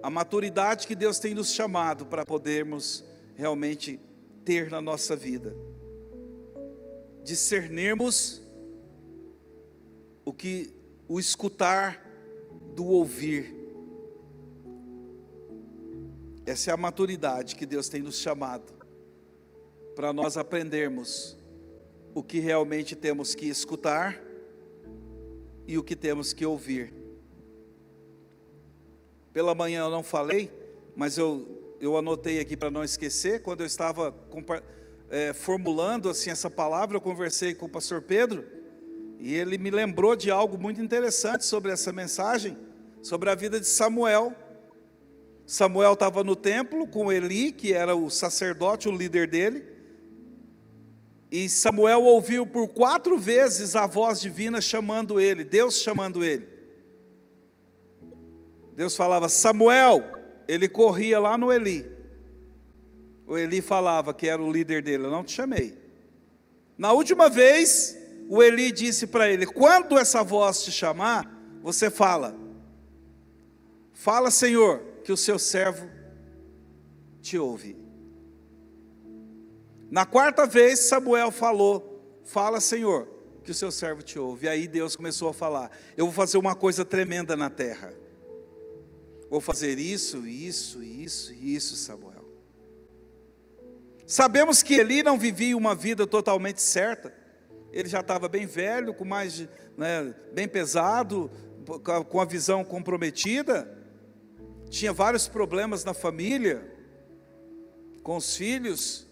S1: a maturidade que Deus tem nos chamado para podermos realmente ter na nossa vida. Discernirmos o que o escutar do ouvir. Essa é a maturidade que Deus tem nos chamado para nós aprendermos o que realmente temos que escutar e o que temos que ouvir. Pela manhã eu não falei, mas eu, eu anotei aqui para não esquecer. Quando eu estava é, formulando assim essa palavra, eu conversei com o pastor Pedro e ele me lembrou de algo muito interessante sobre essa mensagem, sobre a vida de Samuel. Samuel estava no templo com Eli, que era o sacerdote, o líder dele. E Samuel ouviu por quatro vezes a voz divina chamando ele, Deus chamando ele. Deus falava, Samuel, ele corria lá no Eli. O Eli falava que era o líder dele, eu não te chamei. Na última vez, o Eli disse para ele: Quando essa voz te chamar, você fala, Fala, Senhor, que o seu servo te ouve. Na quarta vez, Samuel falou: Fala, Senhor, que o seu servo te ouve. E aí Deus começou a falar: Eu vou fazer uma coisa tremenda na terra. Vou fazer isso, isso, isso, isso, Samuel. Sabemos que Eli não vivia uma vida totalmente certa. Ele já estava bem velho, com mais, né, bem pesado, com a visão comprometida. Tinha vários problemas na família, com os filhos.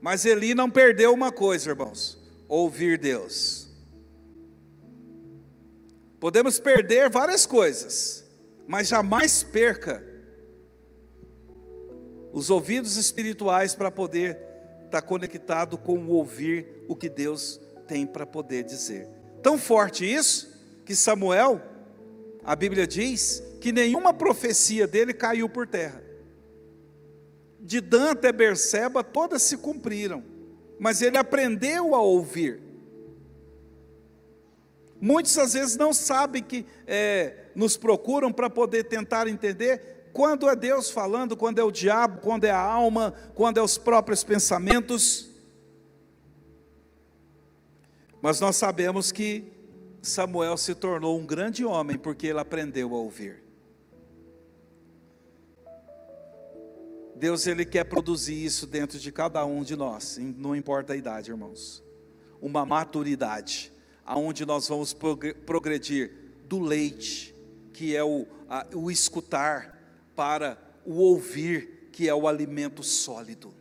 S1: Mas Eli não perdeu uma coisa, irmãos: ouvir Deus. Podemos perder várias coisas, mas jamais perca os ouvidos espirituais para poder estar conectado com ouvir o que Deus tem para poder dizer. Tão forte isso que Samuel, a Bíblia diz que nenhuma profecia dele caiu por terra. De Dan até Berseba, todas se cumpriram, mas ele aprendeu a ouvir. Muitos às vezes não sabem que é, nos procuram para poder tentar entender quando é Deus falando, quando é o diabo, quando é a alma, quando é os próprios pensamentos. Mas nós sabemos que Samuel se tornou um grande homem porque ele aprendeu a ouvir. Deus ele quer produzir isso dentro de cada um de nós, não importa a idade, irmãos. Uma maturidade, aonde nós vamos progredir do leite, que é o, a, o escutar, para o ouvir, que é o alimento sólido.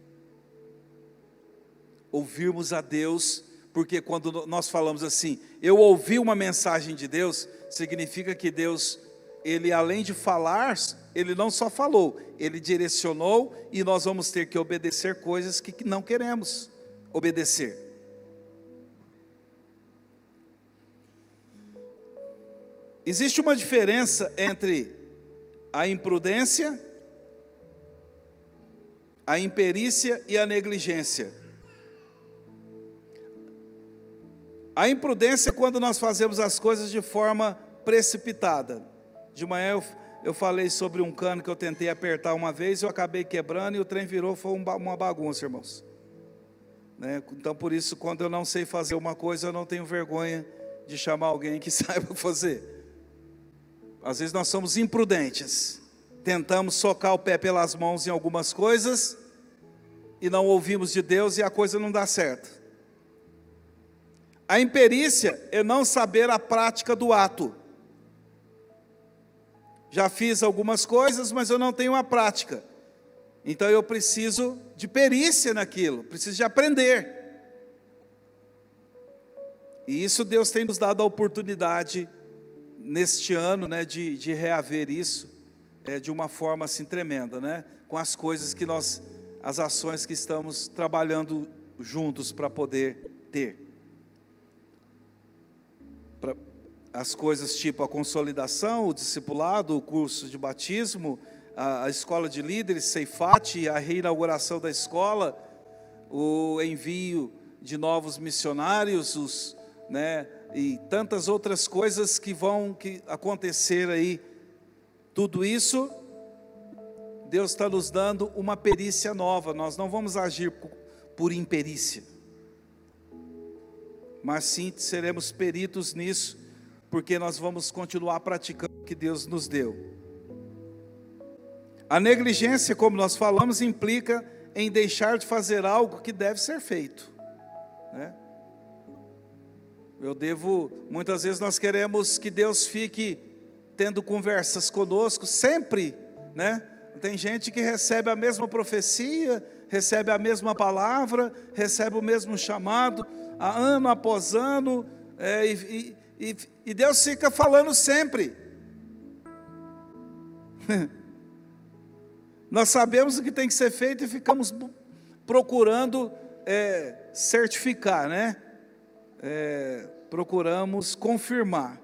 S1: Ouvirmos a Deus, porque quando nós falamos assim, eu ouvi uma mensagem de Deus, significa que Deus, ele além de falar, ele não só falou, ele direcionou e nós vamos ter que obedecer coisas que não queremos obedecer. Existe uma diferença entre a imprudência, a imperícia e a negligência. A imprudência é quando nós fazemos as coisas de forma precipitada. De manhã eu, eu falei sobre um cano que eu tentei apertar uma vez, eu acabei quebrando e o trem virou, foi uma bagunça, irmãos. Né? Então, por isso, quando eu não sei fazer uma coisa, eu não tenho vergonha de chamar alguém que *laughs* saiba fazer. Às vezes nós somos imprudentes, tentamos socar o pé pelas mãos em algumas coisas e não ouvimos de Deus e a coisa não dá certo. A imperícia é não saber a prática do ato. Já fiz algumas coisas, mas eu não tenho a prática. Então eu preciso de perícia naquilo, preciso de aprender. E isso Deus tem nos dado a oportunidade neste ano, né, de, de reaver isso é, de uma forma assim tremenda, né, com as coisas que nós, as ações que estamos trabalhando juntos para poder ter. As coisas tipo a consolidação, o discipulado, o curso de batismo, a, a escola de líderes, Ceifate, a reinauguração da escola, o envio de novos missionários, os, né, e tantas outras coisas que vão que acontecer aí. Tudo isso, Deus está nos dando uma perícia nova. Nós não vamos agir por imperícia, mas sim seremos peritos nisso, porque nós vamos continuar praticando o que Deus nos deu. A negligência, como nós falamos, implica em deixar de fazer algo que deve ser feito. Né? Eu devo, muitas vezes nós queremos que Deus fique tendo conversas conosco, sempre, né? Tem gente que recebe a mesma profecia, recebe a mesma palavra, recebe o mesmo chamado, ano após ano, é, e, e, e Deus fica falando sempre. *laughs* Nós sabemos o que tem que ser feito e ficamos procurando é, certificar, né? É, procuramos confirmar.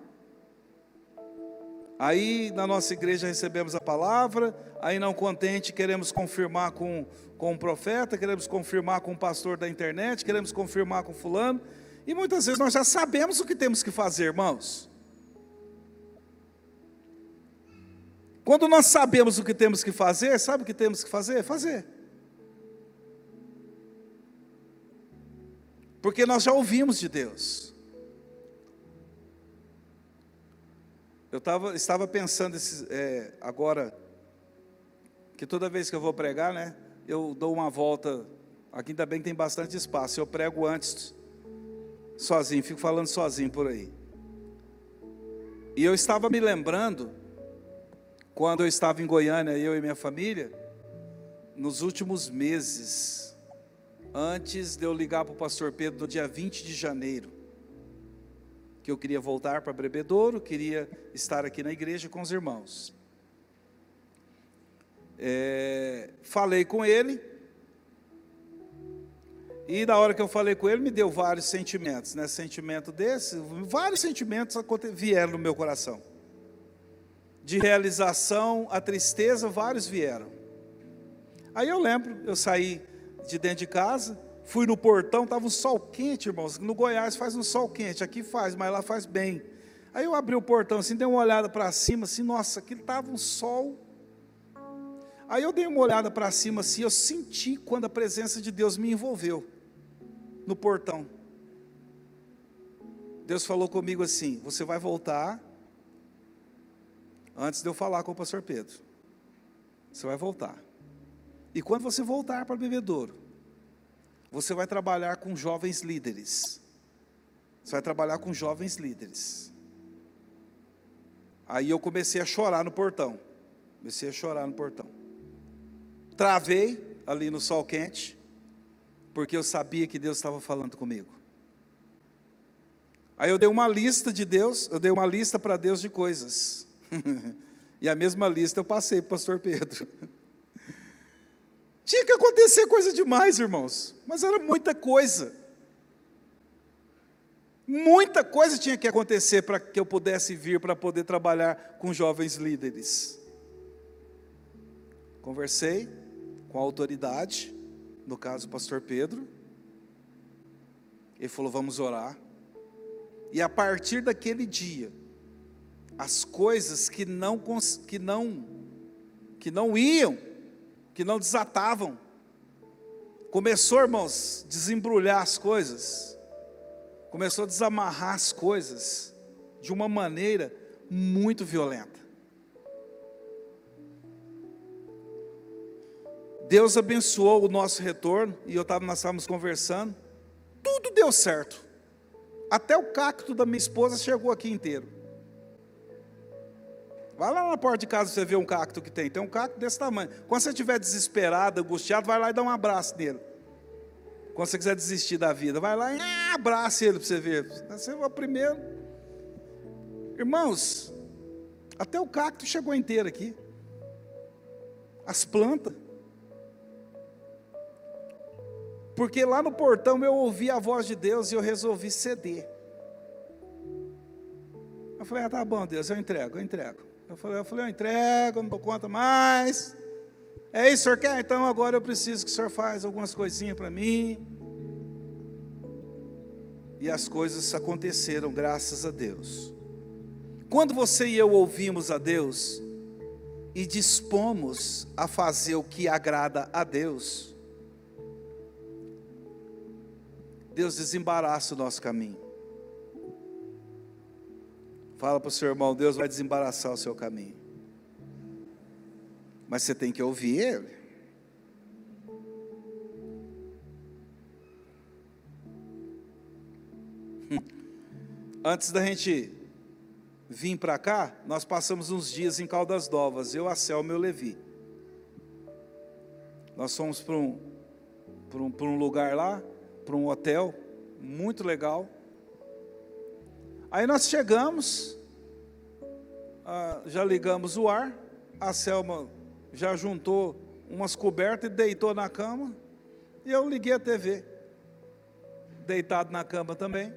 S1: Aí na nossa igreja recebemos a palavra, aí não contente, queremos confirmar com, com o profeta, queremos confirmar com o pastor da internet, queremos confirmar com fulano, e muitas vezes nós já sabemos o que temos que fazer, irmãos. Quando nós sabemos o que temos que fazer, sabe o que temos que fazer? Fazer. Porque nós já ouvimos de Deus. Eu tava, estava pensando esse, é, agora, que toda vez que eu vou pregar, né, eu dou uma volta, aqui ainda bem que tem bastante espaço, eu prego antes, sozinho, fico falando sozinho por aí. E eu estava me lembrando, quando eu estava em Goiânia, eu e minha família, nos últimos meses, antes de eu ligar para o pastor Pedro no dia 20 de janeiro, que eu queria voltar para Bebedouro, queria estar aqui na igreja com os irmãos. É, falei com ele, e na hora que eu falei com ele, me deu vários sentimentos, né? Sentimento desse, vários sentimentos vieram no meu coração. De realização, a tristeza, vários vieram. Aí eu lembro, eu saí de dentro de casa, Fui no portão, estava um sol quente, irmãos. No Goiás faz um sol quente, aqui faz, mas lá faz bem. Aí eu abri o portão assim, dei uma olhada para cima, assim, nossa, aqui estava um sol. Aí eu dei uma olhada para cima assim, eu senti quando a presença de Deus me envolveu no portão. Deus falou comigo assim: você vai voltar antes de eu falar com o pastor Pedro. Você vai voltar. E quando você voltar para o bebedouro, você vai trabalhar com jovens líderes. Você vai trabalhar com jovens líderes. Aí eu comecei a chorar no portão. Comecei a chorar no portão. Travei ali no sol quente, porque eu sabia que Deus estava falando comigo. Aí eu dei uma lista de Deus, eu dei uma lista para Deus de coisas. *laughs* e a mesma lista eu passei para o pastor Pedro. *laughs* Tinha que acontecer coisa demais, irmãos, mas era muita coisa. Muita coisa tinha que acontecer para que eu pudesse vir para poder trabalhar com jovens líderes. Conversei com a autoridade, no caso o pastor Pedro. Ele falou: "Vamos orar". E a partir daquele dia, as coisas que não que não que não iam que não desatavam. Começou, irmãos, desembrulhar as coisas, começou a desamarrar as coisas de uma maneira muito violenta. Deus abençoou o nosso retorno, e eu tava, nós estávamos conversando, tudo deu certo. Até o cacto da minha esposa chegou aqui inteiro. Vai lá na porta de casa você ver um cacto que tem. Tem um cacto desse tamanho. Quando você estiver desesperado, angustiado, vai lá e dá um abraço nele. Quando você quiser desistir da vida, vai lá e abraça ele para você ver. Você é o primeiro. Irmãos, até o cacto chegou inteiro aqui. As plantas. Porque lá no portão eu ouvi a voz de Deus e eu resolvi ceder. Eu falei, ah, tá bom, Deus, eu entrego, eu entrego. Eu falei, eu falei, eu entrego, não dou conta mais. É isso, senhor quer? Então agora eu preciso que o senhor faz algumas coisinhas para mim. E as coisas aconteceram, graças a Deus. Quando você e eu ouvimos a Deus e dispomos a fazer o que agrada a Deus, Deus desembaraça o nosso caminho. Fala para o seu irmão, Deus vai desembaraçar o seu caminho. Mas você tem que ouvir Ele. *laughs* Antes da gente vim para cá, nós passamos uns dias em Caldas Novas, eu, a Selma e o Levi. Nós fomos para um, um, um lugar lá, para um hotel, muito legal. Aí nós chegamos, ah, já ligamos o ar, a Selma já juntou umas cobertas e deitou na cama, e eu liguei a TV, deitado na cama também.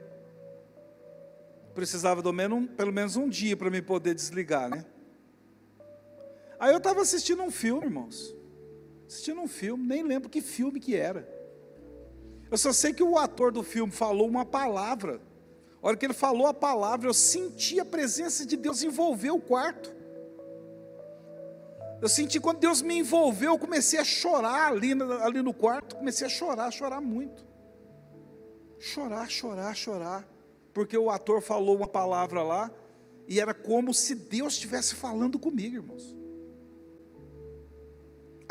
S1: Precisava do menos, pelo menos um dia para me poder desligar, né? Aí eu estava assistindo um filme, irmãos. Assistindo um filme, nem lembro que filme que era. Eu só sei que o ator do filme falou uma palavra. A hora que ele falou a palavra, eu senti a presença de Deus envolver o quarto. Eu senti quando Deus me envolveu, eu comecei a chorar ali, ali no quarto, comecei a chorar, chorar muito. Chorar, chorar, chorar. Porque o ator falou uma palavra lá, e era como se Deus estivesse falando comigo, irmãos.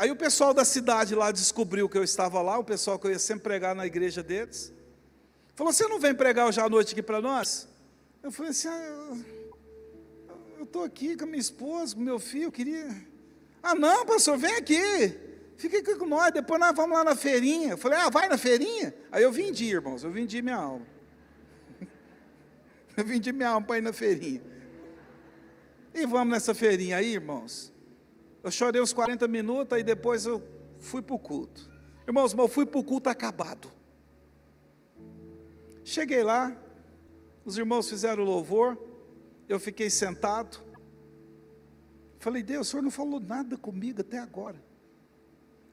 S1: Aí o pessoal da cidade lá descobriu que eu estava lá, o pessoal que eu ia sempre pregar na igreja deles. Falou: Você não vem pregar hoje à noite aqui para nós? Eu falei assim: ah, Eu estou aqui com a minha esposa, com meu filho, eu queria. Ah, não, pastor, vem aqui. Fica aqui com nós, depois nós vamos lá na feirinha. Eu falei, ah, vai na feirinha? Aí eu vendi, irmãos, eu vendi minha alma. *laughs* Eu vendi minha alma para ir na feirinha. E vamos nessa feirinha aí, irmãos. Eu chorei uns 40 minutos, aí depois eu fui para o culto. Irmãos, eu fui para o culto acabado. Cheguei lá, os irmãos fizeram o louvor, eu fiquei sentado, Falei, Deus, o senhor não falou nada comigo até agora.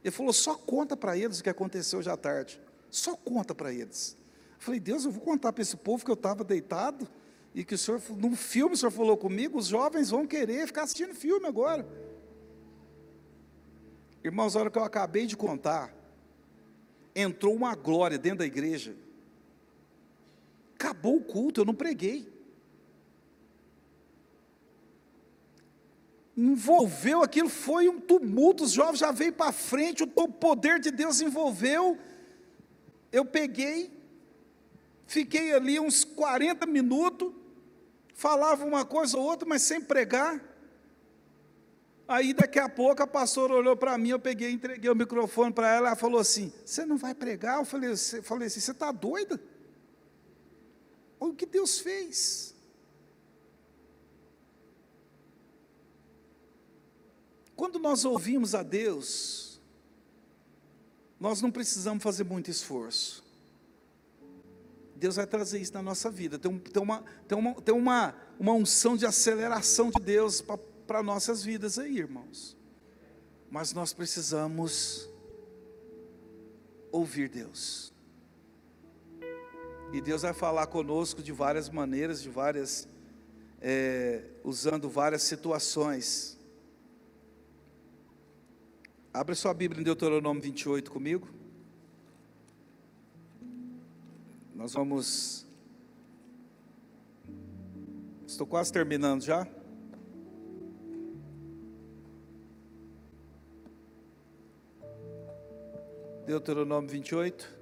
S1: Ele falou, só conta para eles o que aconteceu hoje à tarde. Só conta para eles. Falei, Deus, eu vou contar para esse povo que eu estava deitado e que o senhor, num filme o senhor falou comigo, os jovens vão querer ficar assistindo filme agora. Irmãos, a hora que eu acabei de contar, entrou uma glória dentro da igreja. Acabou o culto, eu não preguei. envolveu aquilo, foi um tumulto, os jovens já veio para frente, o poder de Deus envolveu. Eu peguei, fiquei ali uns 40 minutos, falava uma coisa ou outra, mas sem pregar. Aí daqui a pouco a pastora olhou para mim, eu peguei, entreguei o microfone para ela, ela falou assim: Você não vai pregar? Eu falei, falei assim: Você está doida? Olha o que Deus fez. Quando nós ouvimos a Deus, nós não precisamos fazer muito esforço. Deus vai trazer isso na nossa vida. Tem, tem, uma, tem, uma, tem uma, uma unção de aceleração de Deus para nossas vidas aí, irmãos. Mas nós precisamos ouvir Deus. E Deus vai falar conosco de várias maneiras, de várias, é, usando várias situações. Abra sua Bíblia em Deuteronômio 28 comigo. Nós vamos. Estou quase terminando já. Deuteronômio 28.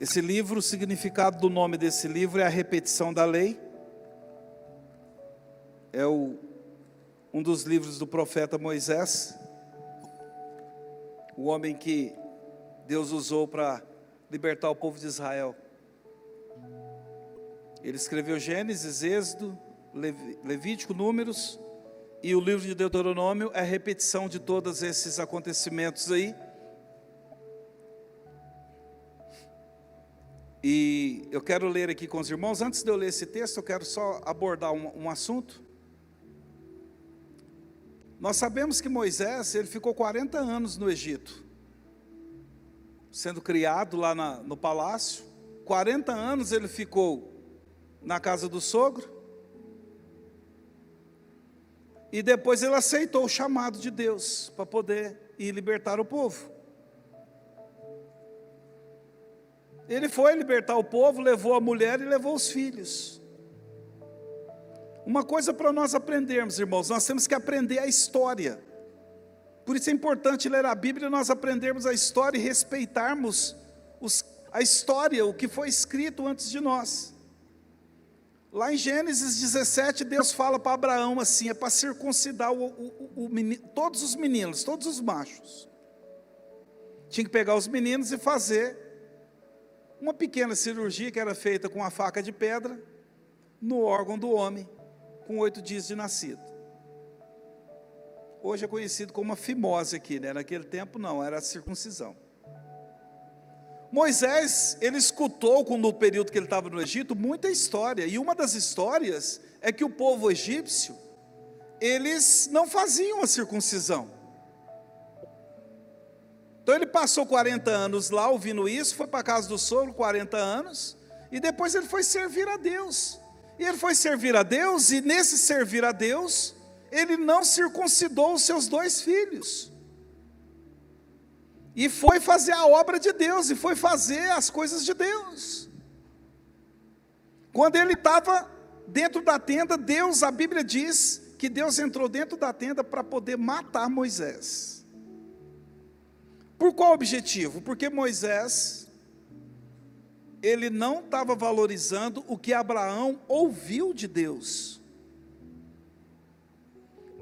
S1: Esse livro, o significado do nome desse livro é a repetição da lei. É o, um dos livros do profeta Moisés, o homem que Deus usou para libertar o povo de Israel. Ele escreveu Gênesis, Êxodo, Levítico, Números, e o livro de Deuteronômio é a repetição de todos esses acontecimentos aí. E eu quero ler aqui com os irmãos. Antes de eu ler esse texto, eu quero só abordar um, um assunto. Nós sabemos que Moisés, ele ficou 40 anos no Egito, sendo criado lá na, no palácio. 40 anos ele ficou na casa do sogro. E depois ele aceitou o chamado de Deus para poder ir libertar o povo. Ele foi libertar o povo, levou a mulher e levou os filhos. Uma coisa para nós aprendermos, irmãos, nós temos que aprender a história. Por isso é importante ler a Bíblia nós aprendermos a história e respeitarmos os, a história, o que foi escrito antes de nós. Lá em Gênesis 17, Deus fala para Abraão assim: é para circuncidar o, o, o menino, todos os meninos, todos os machos. Tinha que pegar os meninos e fazer uma pequena cirurgia que era feita com a faca de pedra no órgão do homem, com oito dias de nascido. Hoje é conhecido como uma fimose aqui, né? Naquele tempo não, era a circuncisão. Moisés, ele escutou, no período que ele estava no Egito, muita história, e uma das histórias é que o povo egípcio, eles não faziam a circuncisão. Então ele passou 40 anos lá ouvindo isso, foi para a casa do sogro 40 anos, e depois ele foi servir a Deus. E ele foi servir a Deus, e nesse servir a Deus, ele não circuncidou os seus dois filhos. E foi fazer a obra de Deus, e foi fazer as coisas de Deus. Quando ele estava dentro da tenda, Deus, a Bíblia diz que Deus entrou dentro da tenda para poder matar Moisés. Por qual objetivo? Porque Moisés, ele não estava valorizando o que Abraão ouviu de Deus.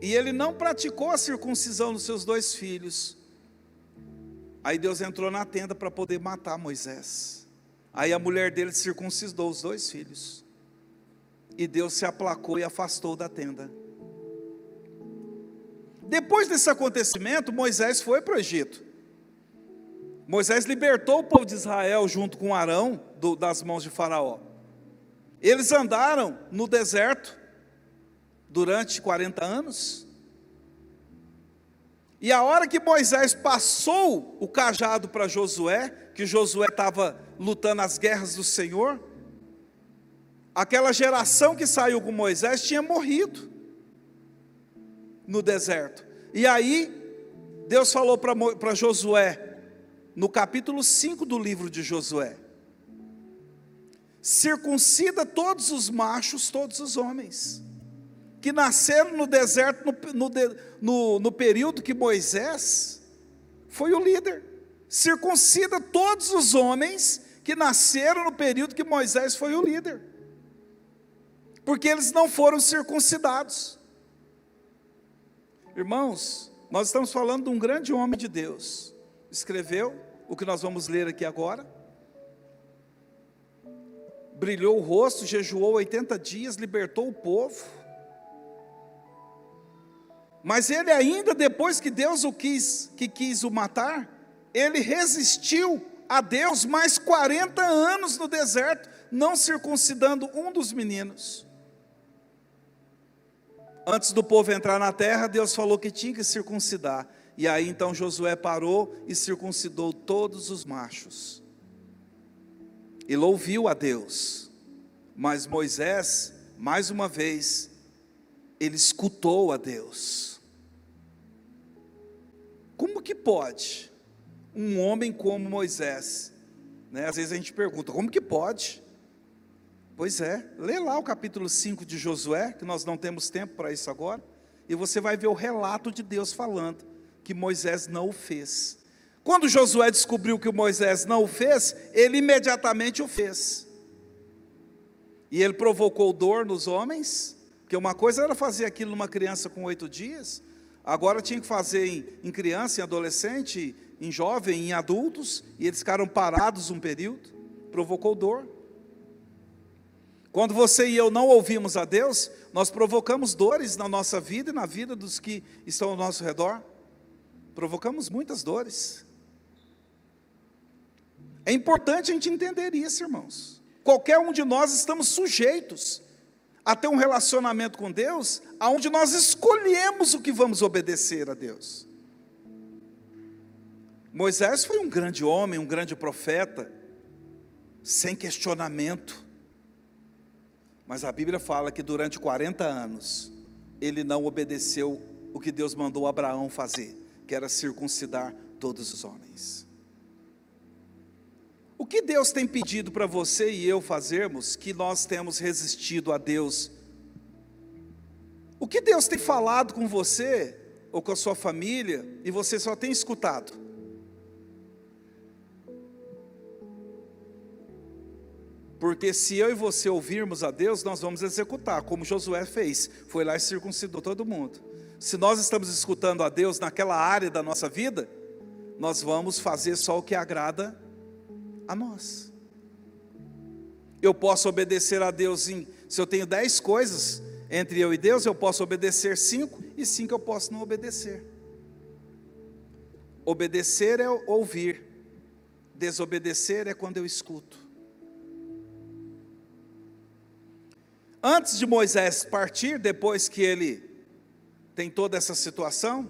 S1: E ele não praticou a circuncisão dos seus dois filhos Aí Deus entrou na tenda para poder matar Moisés. Aí a mulher dele circuncidou os dois filhos. E Deus se aplacou e afastou da tenda. Depois desse acontecimento, Moisés foi para o Egito. Moisés libertou o povo de Israel junto com Arão do, das mãos de Faraó. Eles andaram no deserto durante 40 anos. E a hora que Moisés passou o cajado para Josué, que Josué estava lutando as guerras do Senhor, aquela geração que saiu com Moisés tinha morrido no deserto. E aí, Deus falou para Josué, no capítulo 5 do livro de Josué: circuncida todos os machos, todos os homens que nasceram no deserto no, no, no, no período que Moisés foi o líder. Circuncida todos os homens que nasceram no período que Moisés foi o líder, porque eles não foram circuncidados. Irmãos, nós estamos falando de um grande homem de Deus, escreveu o que nós vamos ler aqui agora, brilhou o rosto, jejuou 80 dias, libertou o povo, mas ele ainda depois que Deus o quis, que quis o matar, ele resistiu a Deus mais 40 anos no deserto, não circuncidando um dos meninos. Antes do povo entrar na terra, Deus falou que tinha que circuncidar. E aí então Josué parou e circuncidou todos os machos. E louviu a Deus. Mas Moisés, mais uma vez, ele escutou a Deus. Como que pode um homem como Moisés? Né? Às vezes a gente pergunta, como que pode? Pois é, lê lá o capítulo 5 de Josué, que nós não temos tempo para isso agora, e você vai ver o relato de Deus falando que Moisés não o fez. Quando Josué descobriu que Moisés não o fez, ele imediatamente o fez. E ele provocou dor nos homens, porque uma coisa era fazer aquilo numa criança com oito dias, Agora tinha que fazer em, em criança, em adolescente, em jovem, em adultos, e eles ficaram parados um período, provocou dor. Quando você e eu não ouvimos a Deus, nós provocamos dores na nossa vida e na vida dos que estão ao nosso redor. Provocamos muitas dores. É importante a gente entender isso, irmãos. Qualquer um de nós estamos sujeitos a ter um relacionamento com Deus, aonde nós escolhemos o que vamos obedecer a Deus. Moisés foi um grande homem, um grande profeta, sem questionamento. Mas a Bíblia fala que durante 40 anos ele não obedeceu o que Deus mandou Abraão fazer, que era circuncidar todos os homens. O que Deus tem pedido para você e eu fazermos que nós temos resistido a Deus? O que Deus tem falado com você ou com a sua família e você só tem escutado. Porque se eu e você ouvirmos a Deus, nós vamos executar, como Josué fez, foi lá e circuncidou todo mundo. Se nós estamos escutando a Deus naquela área da nossa vida, nós vamos fazer só o que agrada a nós. Eu posso obedecer a Deus em, se eu tenho dez coisas entre eu e Deus, eu posso obedecer cinco, e cinco eu posso não obedecer. Obedecer é ouvir, desobedecer é quando eu escuto. Antes de Moisés partir, depois que ele tem toda essa situação,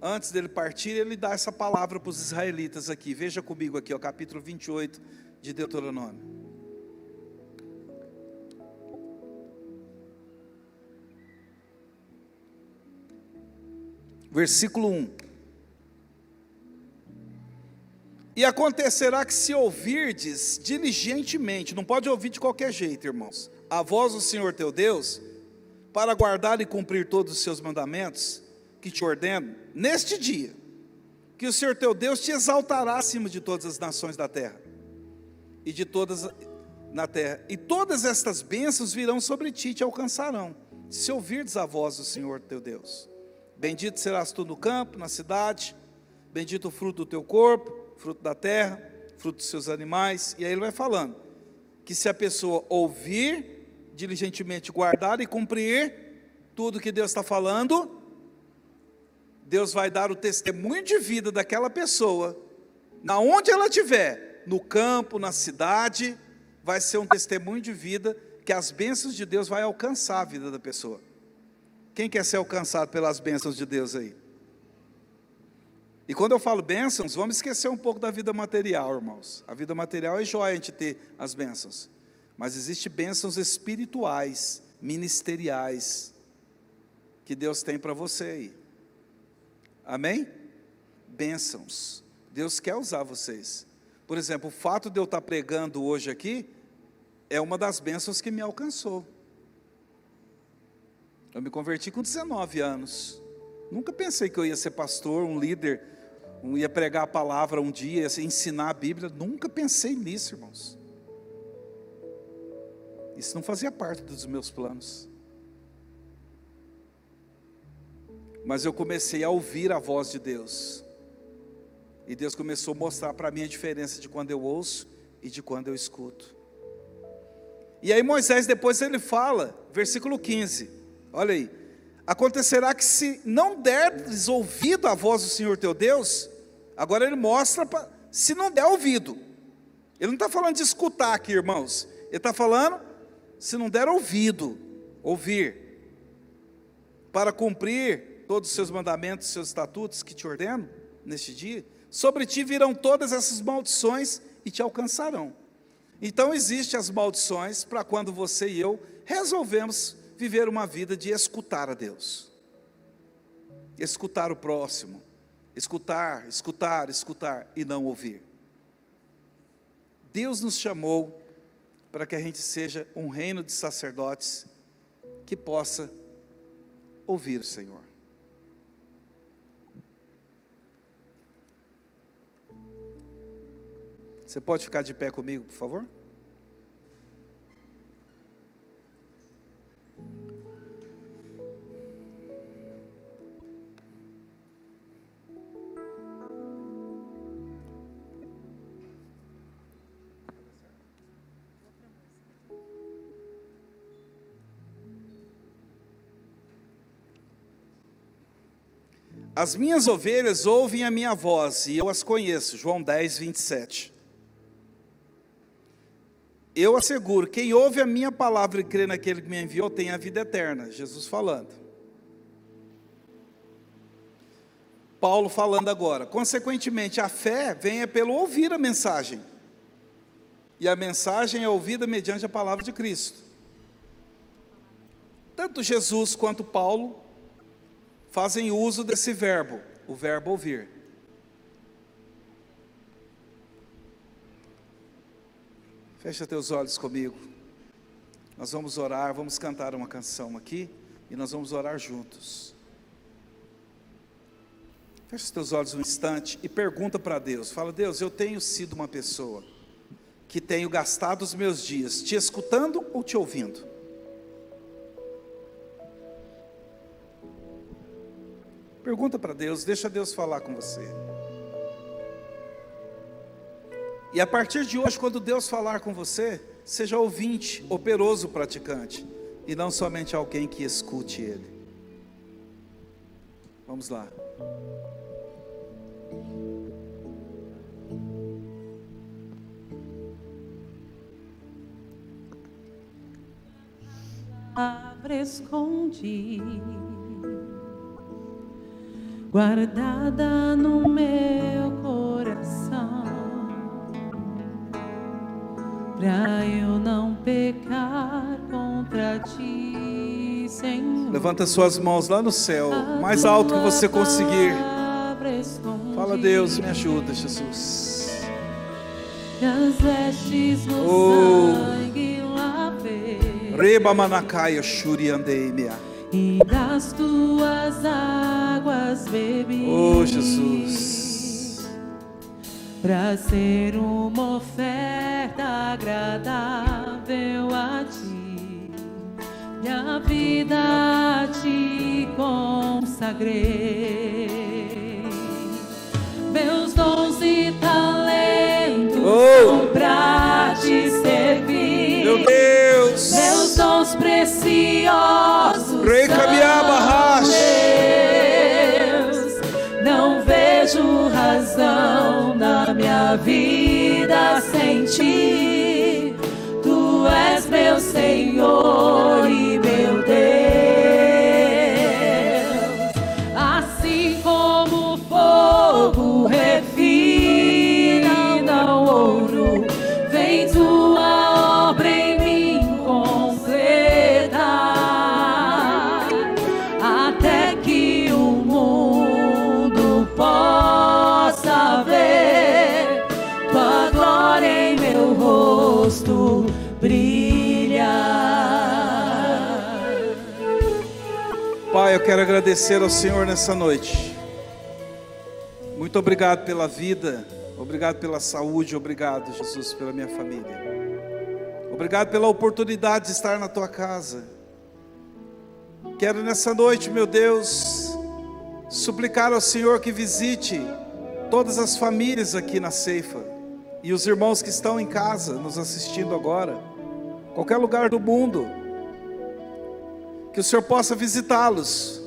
S1: antes dele partir, ele dá essa palavra para os israelitas aqui. Veja comigo aqui, ó, capítulo 28 de Deuteronômio. Versículo 1. E acontecerá que se ouvirdes diligentemente, não pode ouvir de qualquer jeito, irmãos, a voz do Senhor teu Deus, para guardar e cumprir todos os seus mandamentos, que te ordeno, neste dia, que o Senhor teu Deus te exaltará acima de todas as nações da terra, e de todas na terra, e todas estas bênçãos virão sobre ti e te alcançarão, se ouvirdes a voz do Senhor teu Deus. Bendito serás tu no campo, na cidade, bendito o fruto do teu corpo, fruto da terra, fruto dos seus animais. E aí ele vai falando que se a pessoa ouvir, diligentemente guardar e cumprir tudo que Deus está falando, Deus vai dar o testemunho de vida daquela pessoa, na onde ela estiver, no campo, na cidade, vai ser um testemunho de vida que as bênçãos de Deus vai alcançar a vida da pessoa. Quem quer ser alcançado pelas bênçãos de Deus aí? E quando eu falo bênçãos, vamos esquecer um pouco da vida material, irmãos. A vida material é jóia a gente ter as bênçãos. Mas existem bênçãos espirituais, ministeriais, que Deus tem para você aí. Amém? Bênçãos. Deus quer usar vocês. Por exemplo, o fato de eu estar pregando hoje aqui é uma das bênçãos que me alcançou. Eu me converti com 19 anos. Nunca pensei que eu ia ser pastor, um líder um ia pregar a palavra um dia, ia ensinar a Bíblia. Nunca pensei nisso, irmãos. Isso não fazia parte dos meus planos. Mas eu comecei a ouvir a voz de Deus. E Deus começou a mostrar para mim a diferença de quando eu ouço e de quando eu escuto. E aí Moisés depois ele fala, versículo 15. Olha aí. Acontecerá que se não deres ouvido à voz do Senhor teu Deus, agora ele mostra pra, se não der ouvido. Ele não está falando de escutar aqui, irmãos. Ele está falando se não der ouvido, ouvir, para cumprir todos os seus mandamentos, seus estatutos que te ordeno neste dia, sobre ti virão todas essas maldições e te alcançarão. Então existem as maldições para quando você e eu resolvemos viver uma vida de escutar a Deus, escutar o próximo, escutar, escutar, escutar e não ouvir. Deus nos chamou para que a gente seja um reino de sacerdotes que possa ouvir o Senhor. Você pode ficar de pé comigo, por favor? As minhas ovelhas ouvem a minha voz e eu as conheço. João 10, 27. Eu asseguro: quem ouve a minha palavra e crê naquele que me enviou tem a vida eterna. Jesus falando. Paulo falando agora. Consequentemente, a fé vem é pelo ouvir a mensagem. E a mensagem é ouvida mediante a palavra de Cristo. Tanto Jesus quanto Paulo fazem uso desse verbo, o verbo ouvir. Fecha teus olhos comigo. Nós vamos orar, vamos cantar uma canção aqui e nós vamos orar juntos. Feche os teus olhos um instante e pergunta para Deus. Fala, Deus, eu tenho sido uma pessoa que tenho gastado os meus dias te escutando ou te ouvindo? Pergunta para Deus, deixa Deus falar com você. E a partir de hoje, quando Deus falar com você, seja ouvinte, operoso praticante, e não somente alguém que escute Ele. Vamos lá.
S2: palavra escondi, guardada no meu coração, pra eu não pecar contra ti, Senhor.
S1: Levanta suas mãos lá no céu, mais alto que você conseguir. Fala, Deus, me ajuda, Jesus. Oh. Reba manakaia shuriandeimia.
S2: e das tuas águas bebi.
S1: Oh, Jesus.
S2: Para ser uma oferta agradável a ti, minha vida ti consagrei. Meus dons e talentos
S1: Oh.
S2: são pra te servir.
S1: Meu Deus.
S2: Meus dons preciosos
S1: Rei
S2: são Senhor
S1: Pai, eu quero agradecer ao Senhor nessa noite. Muito obrigado pela vida, obrigado pela saúde, obrigado, Jesus, pela minha família. Obrigado pela oportunidade de estar na tua casa. Quero nessa noite, meu Deus, suplicar ao Senhor que visite todas as famílias aqui na ceifa e os irmãos que estão em casa nos assistindo agora, qualquer lugar do mundo que o Senhor possa visitá-los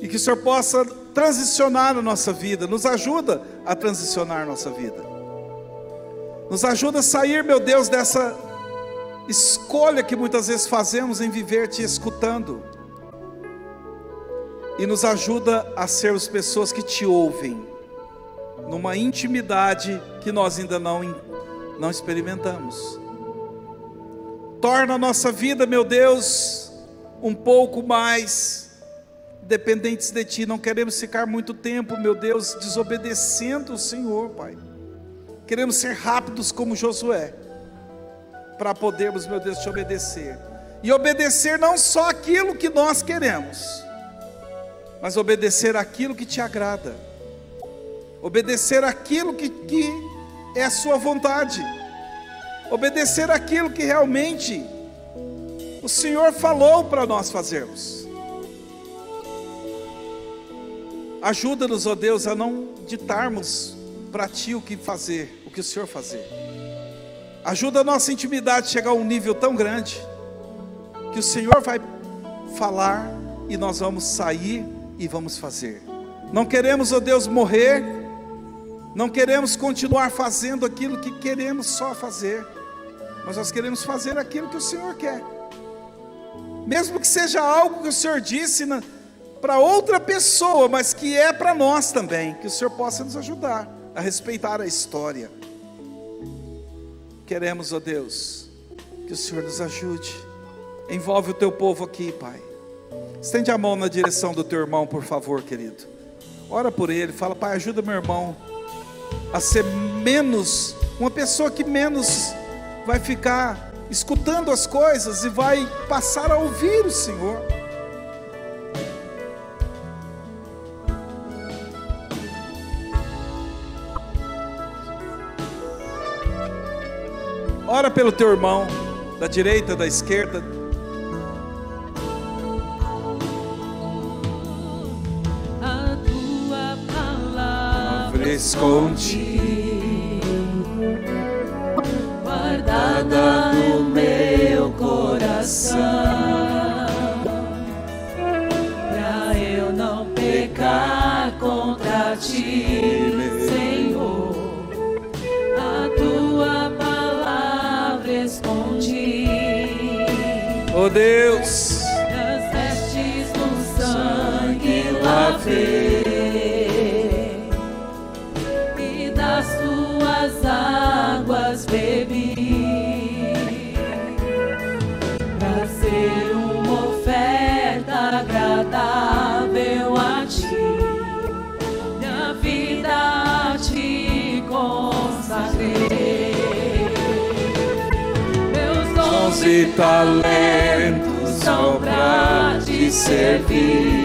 S1: e que o Senhor possa transicionar a nossa vida, nos ajuda a transicionar a nossa vida, nos ajuda a sair, meu Deus, dessa escolha que muitas vezes fazemos em viver te escutando, e nos ajuda a sermos pessoas que te ouvem, numa intimidade que nós ainda não, não experimentamos. Torna a nossa vida, meu Deus, um pouco mais dependentes de Ti. Não queremos ficar muito tempo, meu Deus, desobedecendo o Senhor, Pai. Queremos ser rápidos como Josué, para podermos, meu Deus, te obedecer. E obedecer não só aquilo que nós queremos, mas obedecer aquilo que te agrada. Obedecer aquilo que, que é a Sua vontade. Obedecer aquilo que realmente o Senhor falou para nós fazermos. Ajuda-nos, ó Deus, a não ditarmos para Ti o que fazer, o que o Senhor fazer. Ajuda a nossa intimidade a chegar a um nível tão grande que o Senhor vai falar e nós vamos sair e vamos fazer. Não queremos, ó Deus, morrer, não queremos continuar fazendo aquilo que queremos só fazer, mas nós queremos fazer aquilo que o Senhor quer mesmo que seja algo que o Senhor disse para outra pessoa, mas que é para nós também, que o Senhor possa nos ajudar a respeitar a história. Queremos, ó Deus, que o Senhor nos ajude. Envolve o teu povo aqui, Pai. Estende a mão na direção do teu irmão, por favor, querido. Ora por ele, fala, Pai, ajuda meu irmão a ser menos, uma pessoa que menos vai ficar escutando as coisas e vai passar a ouvir o Senhor. Ora pelo teu irmão, da direita, da esquerda, esconde.
S2: morada no meu coração. Pra eu não pecar contra ti, Senhor, a tua palavra escondi.
S1: Oh Deus talentos
S2: saudade pra te servir.